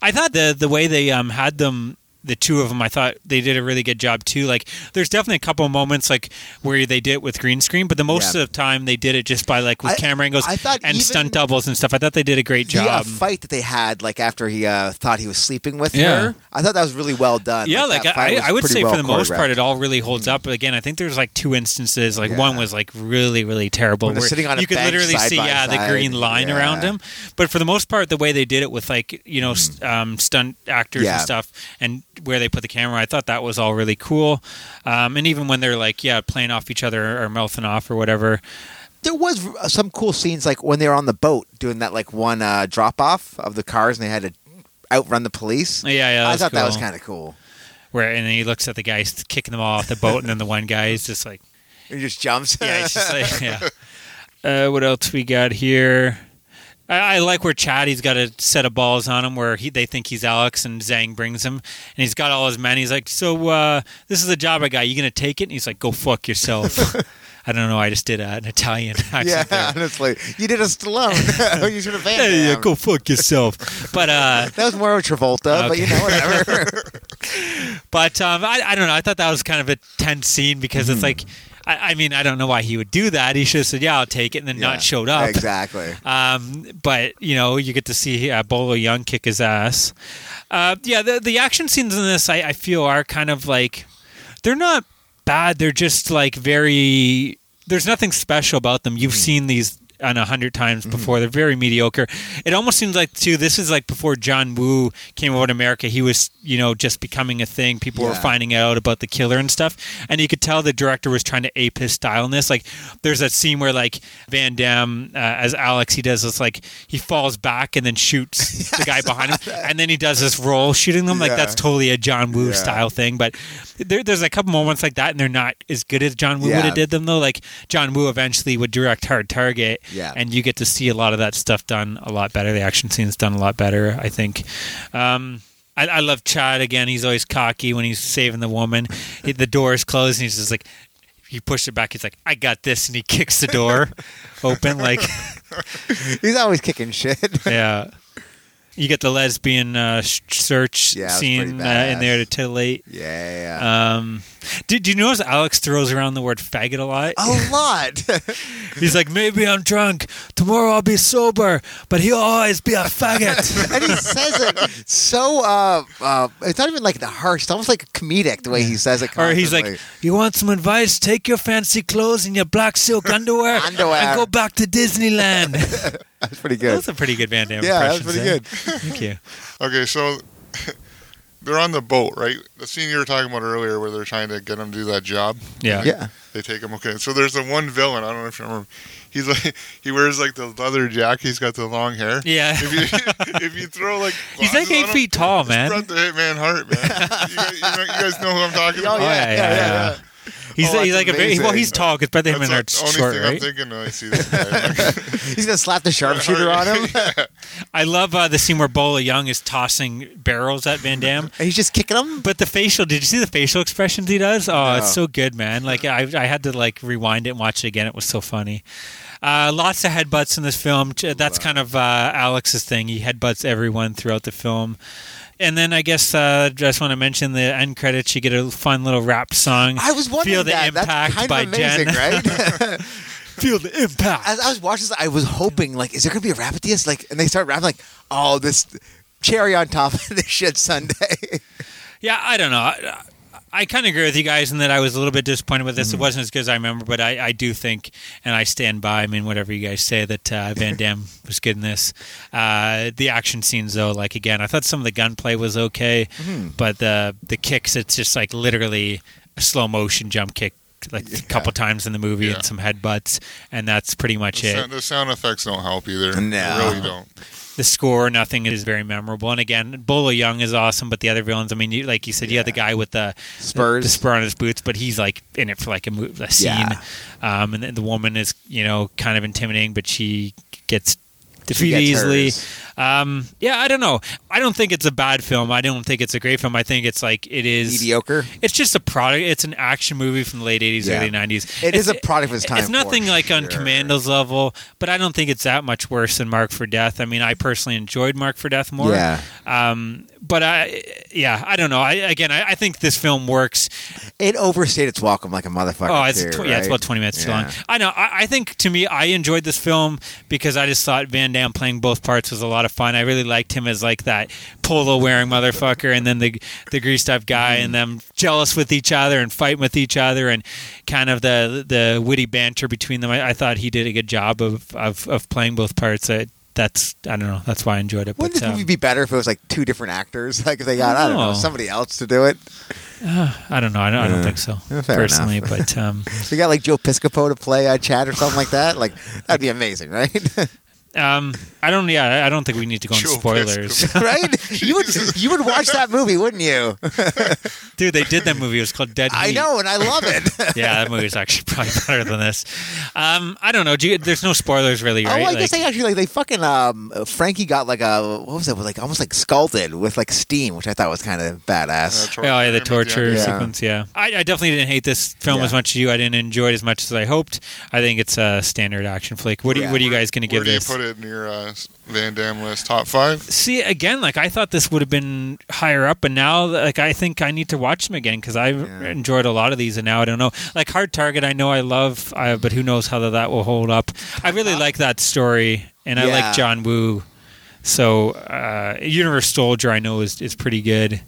I thought the the way they um had them. The two of them, I thought they did a really good job too. Like, there's definitely a couple of moments like where they did it with green screen, but the most Yeah. of the time they did it just by like with I- camera angles and stunt doubles and stuff. I thought they did a great The uh, job. fight that they had, like after he uh, thought he was sleeping with Yeah. her, I thought that was really well done. Yeah, like, fight I, I would say well for the most part, it all really holds up. But again, I think there's like two instances. Like one was like really, really terrible. When where sitting on a you could literally side see yeah the green line Yeah. around him. But for the most part, the way they did it with like you know s um, stunt actors Yeah. and stuff, and where they put the camera, I thought that was all really cool. Um, and even when they're like yeah playing off each other or mouthing off or whatever. there was uh, some cool scenes, like when they were on the boat doing that, like one uh, drop off of the cars, and they had to outrun the police. Yeah, yeah, I thought that was kind of cool. Where and then he looks at the guy kicking them all off the boat, and then the one guy is just like. He just jumps. Yeah, it's just like yeah. Uh, what else we got here? I, I like where Chad he's got a set of balls on him where he they think he's Alex and Zhang brings him and he's got all his men. He's like, so uh, this is the job I got. You gonna take it? And he's like, go fuck yourself. I don't know. I just did uh, an Italian accent yeah, there. honestly, you did a Stallone. you should have yeah, Damme. go fuck yourself. But uh, That was more of a Travolta, but you know whatever. But um, I, I don't know. I thought that was kind of a tense scene because it's like, I, I mean, I don't know why he would do that. He should have said, "Yeah, I'll take it," and then Yeah, not showed up. Exactly. Um, but you know, you get to see uh, Bolo Yeung kick his ass. Uh, yeah, the the action scenes in this, I, I feel, are kind of like they're not bad. They're just like very. There's nothing special about them. You've seen these on a hundred times before. They're very mediocre. It almost seems like too. This is like before John Woo came over to America. He was you know just becoming a thing. People were finding out about the killer and stuff, and you could tell the director was trying to ape his style in this. Like there's that scene where like Van Damme uh, as Alex, he does this like he falls back and then shoots the guy behind him, and then he does this roll shooting them. Like Yeah. that's totally a John Woo Yeah. style thing. But there, there's a couple moments like that, and they're not as good as John Woo would have did them though. Like John Woo eventually would direct Hard Target, Yeah. and you get to see a lot of that stuff done a lot better. The action scenes done a lot better, I think. Um, I, I love Chad again. He's always cocky when he's saving the woman. The door is closed, and he's just like, he pushed it back. He's like, "I got this," and he kicks the door open. Like, He's always kicking shit. yeah. You get the lesbian uh, search Yeah, scene uh, in there to titillate. yeah, yeah. Um, did, did you notice Alex throws around the word faggot a lot? a lot. He's like, maybe I'm drunk. Tomorrow I'll be sober, but he'll always be a faggot. and he says it so. Uh, uh, it's not even like the harsh. It's almost like comedic the way he says it. or he's like, you want some advice? Take your fancy clothes and your black silk underwear, Underwear. and go back to Disneyland. "That's pretty good." That's a pretty good Van Damme Yeah, that was impressions pretty there. good. Thank you. Okay, so they're on the boat, right? The scene you were talking about earlier, where they're trying to get him to do that job. Yeah. Yeah. They take him. Okay, so there's the one villain. I don't know if you remember. He's like he wears like the leather jacket. He's got the long hair. Yeah. If you if you throw like He's like eight on him, feet tall, man. Bret the Hitman Hart, man. you, guys, you, know, you guys know who I'm talking Oh about. yeah, yeah, yeah. Oh, yeah. He's, Oh, he's that's like a very well. He's tall because Brother That's Hitman the Hart's only short, thing I'm right? thinking when I see this guy. He's gonna slap the sharpshooter on him, and I love uh, the scene where Bolo Yeung is tossing barrels at Van Damme. he's just kicking them. But the facial, did you see the facial expressions he does? Oh, No. it's so good, man. Like I, I had to like rewind it and watch it again. It was so funny. Uh, lots of headbutts in this film. That's kind of uh, Alex's thing. He headbutts everyone throughout the film. And then I guess uh, just want to mention the end credits. You get a fun little rap song. I was wondering Feel the that. impact That's kind by of amazing, Jen. right? Feel the impact. As I was watching this, I was hoping like, is there gonna be a rap at the end? Like, and they start rapping like, oh, this cherry on top of this shit Sunday. Yeah, I don't know. I, I kind of agree with you guys in that I was a little bit disappointed with this. It wasn't as good as I remember, but I, I do think, and I stand by. I mean, whatever you guys say, that uh, Van Damme was good in this. Uh, the action scenes, though, like again, I thought some of the gunplay was okay, but the the kicks, it's just like literally a slow motion jump kick. Like a couple times in the movie Yeah. and some headbutts, and that's pretty much The it. sound, the sound effects don't help either. No. They really don't. The score, nothing is very memorable. And again, Bolo Yeung is awesome, but the other villains, I mean, you, like you said, you had the guy with the Spurs. the, spur on his boots, but he's like in it for like a, a scene. Yeah. Um, and then the woman is, you know, kind of intimidating, but she gets Gets easily. Um, yeah, I don't know. I don't think it's a bad film. I don't think it's a great film. I think it's like it is Mediocre. It's just a product. It's an action movie from the late '80s, Yeah. early '90s. It is It's- a product of its time. It's nothing like on. Commando's level, but I don't think it's that much worse than Mark for Death. I mean, I personally enjoyed Mark for Death more. Yeah. Um, but I, yeah, I don't know. I again, I, I think this film works. It overstayed its welcome like a motherfucker. Oh, it's too, tw- yeah, it's about twenty minutes too long. I know. I, I think to me, I enjoyed this film because I just thought Van Damme playing both parts was a lot of fun. I really liked him as like that polo wearing motherfucker, and then the the greased up guy, Mm-hmm. and them jealous with each other and fighting with each other, and kind of the the witty banter between them. I, I thought he did a good job of of, of playing both parts. I, that's I don't know. That's why I enjoyed it. Wouldn't But this movie um, be better if it was like two different actors? Like if they got I don't know somebody else to do it. I don't know. I don't, I don't think so Yeah, personally, enough. but um, So you got like Joe Piscopo to play uh, Chad or something like that. Like that'd be amazing, right? um, I don't. Yeah, I don't think we need to go into Joe spoilers. right? You would you would watch that movie, wouldn't you? Dude, they did that movie. It was called Dead I know, and I love it. yeah, that movie is actually probably better than this. Um, I don't know. Do you, there's no spoilers really, Oh, right? I Like- guess they actually like they fucking um Frankie got like a what was it like almost like scalded with like steam, which I thought was kind of badass. Uh, Oh yeah, the torture. Yeah. sequence. Yeah, I, I definitely didn't hate this film Yeah. as much as you. I didn't enjoy it as much as I hoped. I think it's a standard action flick. What do Yeah. what are you guys going to Where give do you this? Put it in your uh, Van Damme list? Top five? See again, like I thought this would have been higher up, and now like I think I need to watch them again because I've Yeah. enjoyed a lot of these, and now I don't know. Like Hard Target, I know I love, uh, but who knows how that will hold up. I really like that story, and I like John Woo. So uh, Universe Soldier, I know is is pretty good.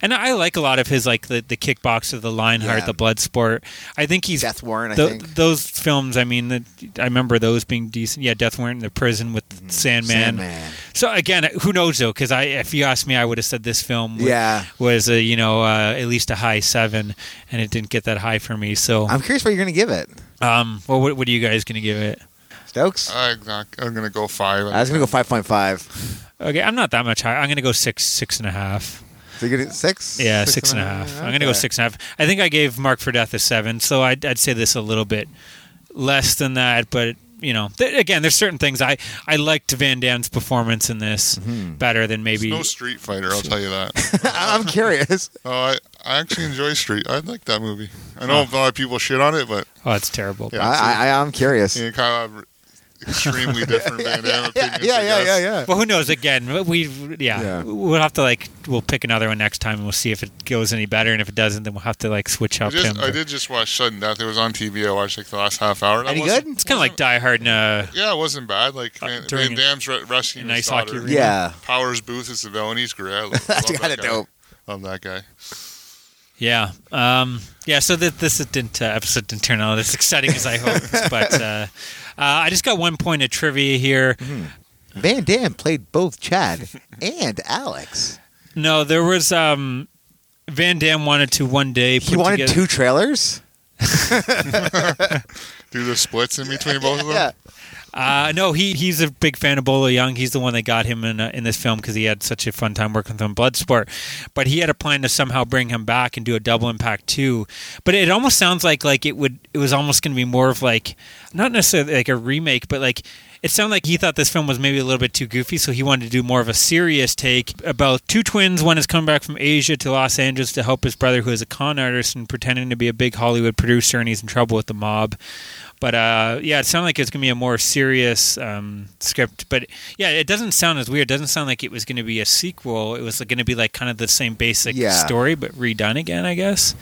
And I like a lot of his like the, the kickboxer, the Lionheart, Yeah. the Bloodsport. I think he's Death Warrant, I tho- think. those films. I mean, the, I remember those being decent. Yeah, Death Warrant, in the prison with Sandman. Mm-hmm. Sandman. So again, who knows though? Because I, if you asked me, I would have said this film wa- Yeah. was a you know uh, at least a high seven, and it didn't get that high for me. So, I'm curious what you're gonna give it, um, well, what, what are you guys going to give it? Stokes. I'm, not, I'm gonna go five. I was gonna go five point five. Okay, I'm not that much high. I'm going to go six, six and a half. So you get it six? Yeah, six and a half. I'm going to go six and a half. I think I gave Mark for Death a seven, so I'd, I'd say this a little bit less than that. But you know, th- again, there's certain things I I liked Van Damme's performance in this Mm-hmm. better than maybe. There's no Street Fighter, I'll tell you that. I'm curious. oh, I, I actually enjoy Street. I like that movie. I know a lot of people shit on it, but oh, it's terrible. Yeah. I, I I'm curious. you kind of extremely different Van Damme yeah, opinions. yeah, yeah, yeah, yeah. Well, who knows? Again, we yeah, Yeah. we'll have to like we'll pick another one next time, and we'll see if it goes any better. And if it doesn't, then we'll have to like switch I, up just, him. I did just watch Sudden Death. It was on TV. I watched like the last half hour. That Any good? It's kind of like Die Hard. In a, Yeah, it wasn't bad. Like Uh, Van, during Van Damme's re- rescuing an his ice hockey Yeah, Powers Boothe is the villain. He's great. I love, that's kind of guy. dope. Love that guy. yeah, um, yeah. So that this didn't uh, episode didn't turn out as exciting as I hoped, but uh, uh, I just got one point of trivia here. Van Damme played both Chad and Alex. No, there was um, Van Damme wanted to one day. Put He wanted together, two trailers. Do the splits in between both of them. Yeah, Uh, no, he he's a big fan of Bolo Yeung. He's the one that got him in uh, in this film because he had such a fun time working with him Bloodsport. But he had a plan to somehow bring him back and do a double impact too. But it almost sounds like like it would it was almost going to be more of like not necessarily like a remake, but like it sounded like he thought this film was maybe a little bit too goofy, so he wanted to do more of a serious take about two twins. One has come back from Asia to Los Angeles to help his brother, who is a con artist and pretending to be a big Hollywood producer, and he's in trouble with the mob. But uh, yeah, it sounded like it's going to be a more serious um, script. But yeah, it doesn't sound as weird. It doesn't sound like it was going to be a sequel. It was going to be like kind of the same basic Yeah. story, but redone again, I guess.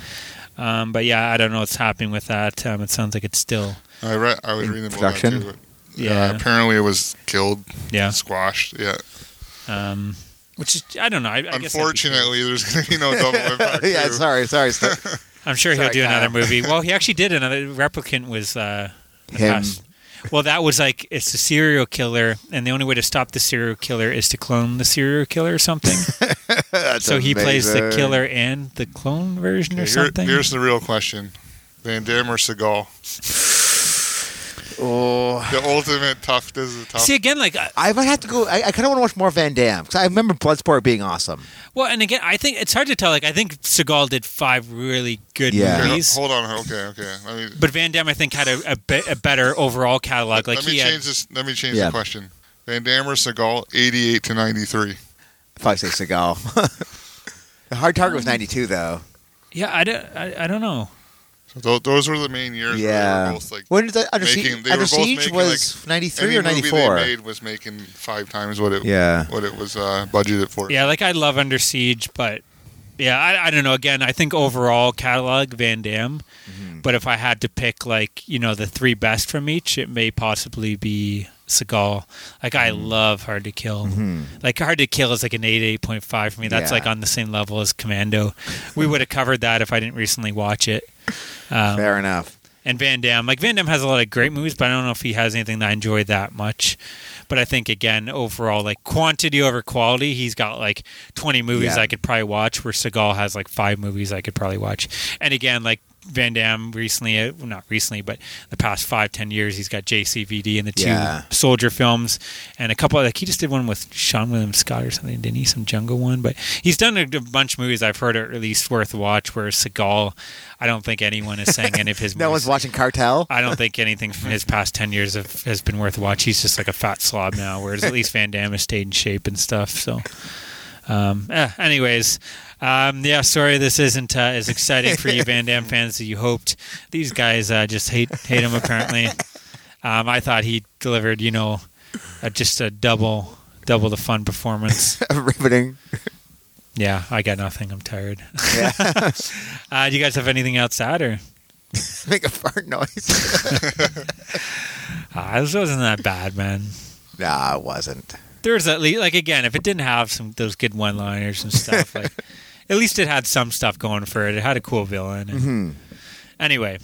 Um, but yeah, I don't know what's happening with that. Um, it sounds like it's still I read. I was reading about production? too. But, Yeah. yeah. Apparently, it was killed. yeah. Squashed. Yeah. Um, which is I don't know. I, I guess that'd Unfortunately, there's going to be no double impact. yeah. Sorry, sorry. Sto- cool. I'm sure he'll Sorry, do another movie. Well, he actually did another. Replicant was uh, Him. past- Well, that was like it's a serial killer, and the only way to stop the serial killer is to clone the serial killer or something. That's so he plays the killer and the clone version or Okay, here- something. here's the real question: Van Damme or Seagal? Oh, The ultimate tough. This is a tough. See again, like uh, I might have to go. I, I kind of want to watch more Van Damme because I remember Bloodsport being awesome. well, and again, I think it's hard to tell. Like I think Seagal did five really good Yeah. Okay, movies, hold on. Okay, okay. Let me but Van Damme I think had a, a, bit, a better overall catalog. Like let me he change had, this. Let me change Yeah. the question. Van Damme or Seagal, 88 to 93. Probably say Seagal. the hard target was 92 though. Yeah, I don't, I, I don't know. So those were the main years. Where they Yeah. were both like When did the Under making- Siege, they Under Siege making, was 93 any or movie 94? they made was making five times what it Yeah. what it was uh, budgeted for. Yeah, like I love Under Siege, but yeah, I, I don't know. Again, I think overall catalog Van Damme, Mm-hmm. but if I had to pick like you know the three best from each, it may possibly be Seagal. Like I Mm-hmm. love Hard to Kill. Like Hard to Kill is like an eight eight point five for me. That's Yeah. like on the same level as Commando. we would have covered that if I didn't recently watch it. Um, Fair enough. and Van Damme. Like Van Damme has a lot of great movies, but I don't know if he has anything that I enjoy that much. But I think again, overall, like quantity over quality, he's got like twenty movies Yeah. I could probably watch, where Seagal has like five movies I could probably watch. And again, like Van Damme recently, uh, well, not recently, but the past five, ten years, he's got JCVD and the two Yeah. soldier films and a couple. Of like he just did one with Seann William Scott or something, didn't he? Some jungle one, but he's done a, a bunch of movies I've heard are at least worth watch. Where Seagal, I don't think anyone is saying any of his. No movies. one's watching Cartel. I don't think anything from his past ten years have, has been worth watch. He's just like a fat slob now, whereas at least Van Damme has stayed in shape and stuff. So, um, eh, anyways, um, yeah, sorry this isn't uh, as exciting for you Van Damme fans as you hoped. These guys uh, just hate hate him apparently. Um, I thought he delivered, you know, uh, just a double double the fun performance. Riveting. Yeah, I got nothing. I'm tired. Yeah. Uh, do you guys have anything else to or Make a fart noise. uh, this wasn't that bad, man? nah, it wasn't. There's at least like again, if it didn't have some those good one liners and stuff, like at least it had some stuff going for it. It had a cool villain. and- Mm-hmm. Anyway,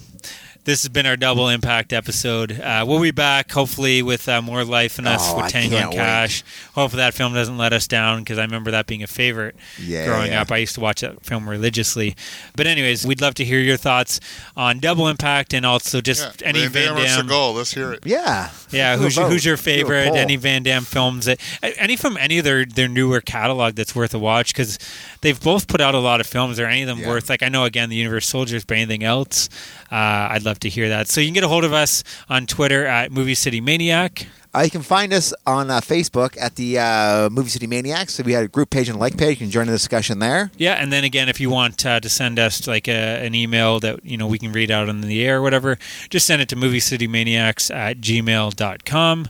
this has been our double impact episode. Uh, we'll be back hopefully with uh, more life in us Oh, with I Tango can't and wait. Cash. Hopefully that film doesn't let us down because I remember that being a favorite Yeah, growing yeah. up. I used to watch that film religiously. But anyways, we'd love to hear your thoughts on double impact and also just Yeah. any Van Van Damme or Damme. Seagal, let's hear it. Yeah. Yeah, who's your, who's your favorite? Any Van Damme films? That, any from any of their, their newer catalog that's worth a watch? Because they've both put out a lot of films. Are any of them Yeah. worth? Like I know again the Universe Soldiers, but anything else? Uh, I'd love to hear that. So you can get a hold of us on Twitter at Movie City Maniac. Uh, you can find us on uh, Facebook at the uh, Movie City Maniacs. So we had a group page and like page. You can join the discussion there. Yeah, and then again, if you want uh, to send us like a, an email that you know we can read out on the air or whatever, just send it to moviecitymaniacs at gmail.com.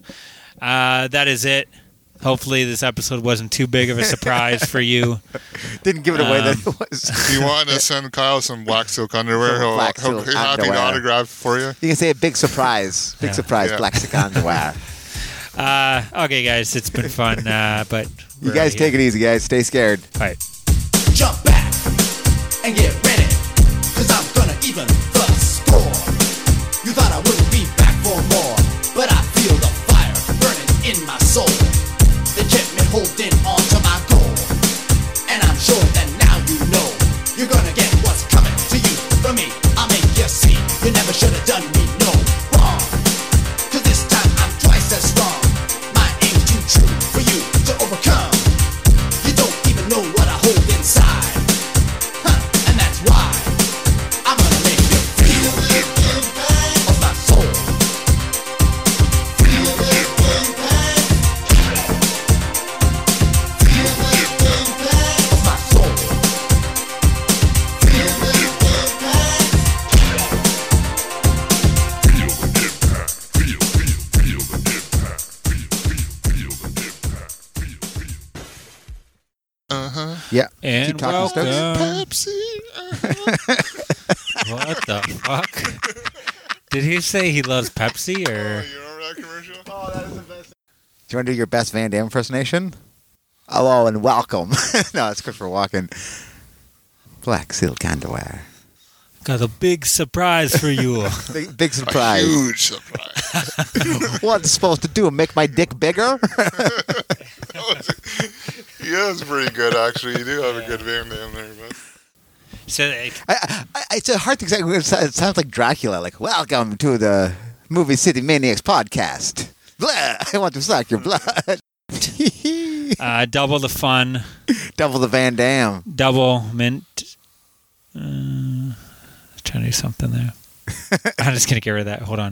Uh, that is it. Hopefully, this episode wasn't too big of a surprise for you. Didn't give it away that Um, it was. If you want to send Kyle some black silk underwear, Some he'll, black he'll silk be happy to autograph for you. You can say a big surprise. Big Yeah. surprise. Yeah. Black silk underwear. Uh, okay, guys, it's been fun, uh, but You guys take it easy, guys. Stay scared. All right. Jump back and get he say he loves oh, Pepsi Oh, or? you remember that commercial? Oh, do you want to do your best Van Damme impersonation? Hello and welcome. no, it's good for walking. Black silk underwear. Got a big surprise for you. Big, big A surprise. huge surprise. What's it supposed to do? Make my dick bigger? yeah, it's pretty good, actually. You do have a good Van Damme there, but. So, like, I, I, it's a hard thing. to say. It sounds like Dracula. Like, welcome to the Movie City Maniacs podcast. Blah, I want to suck your blood. uh, double the fun, Double the Van Damme. double mint. Uh, trying to do something there. I'm just gonna get rid of that. Hold on.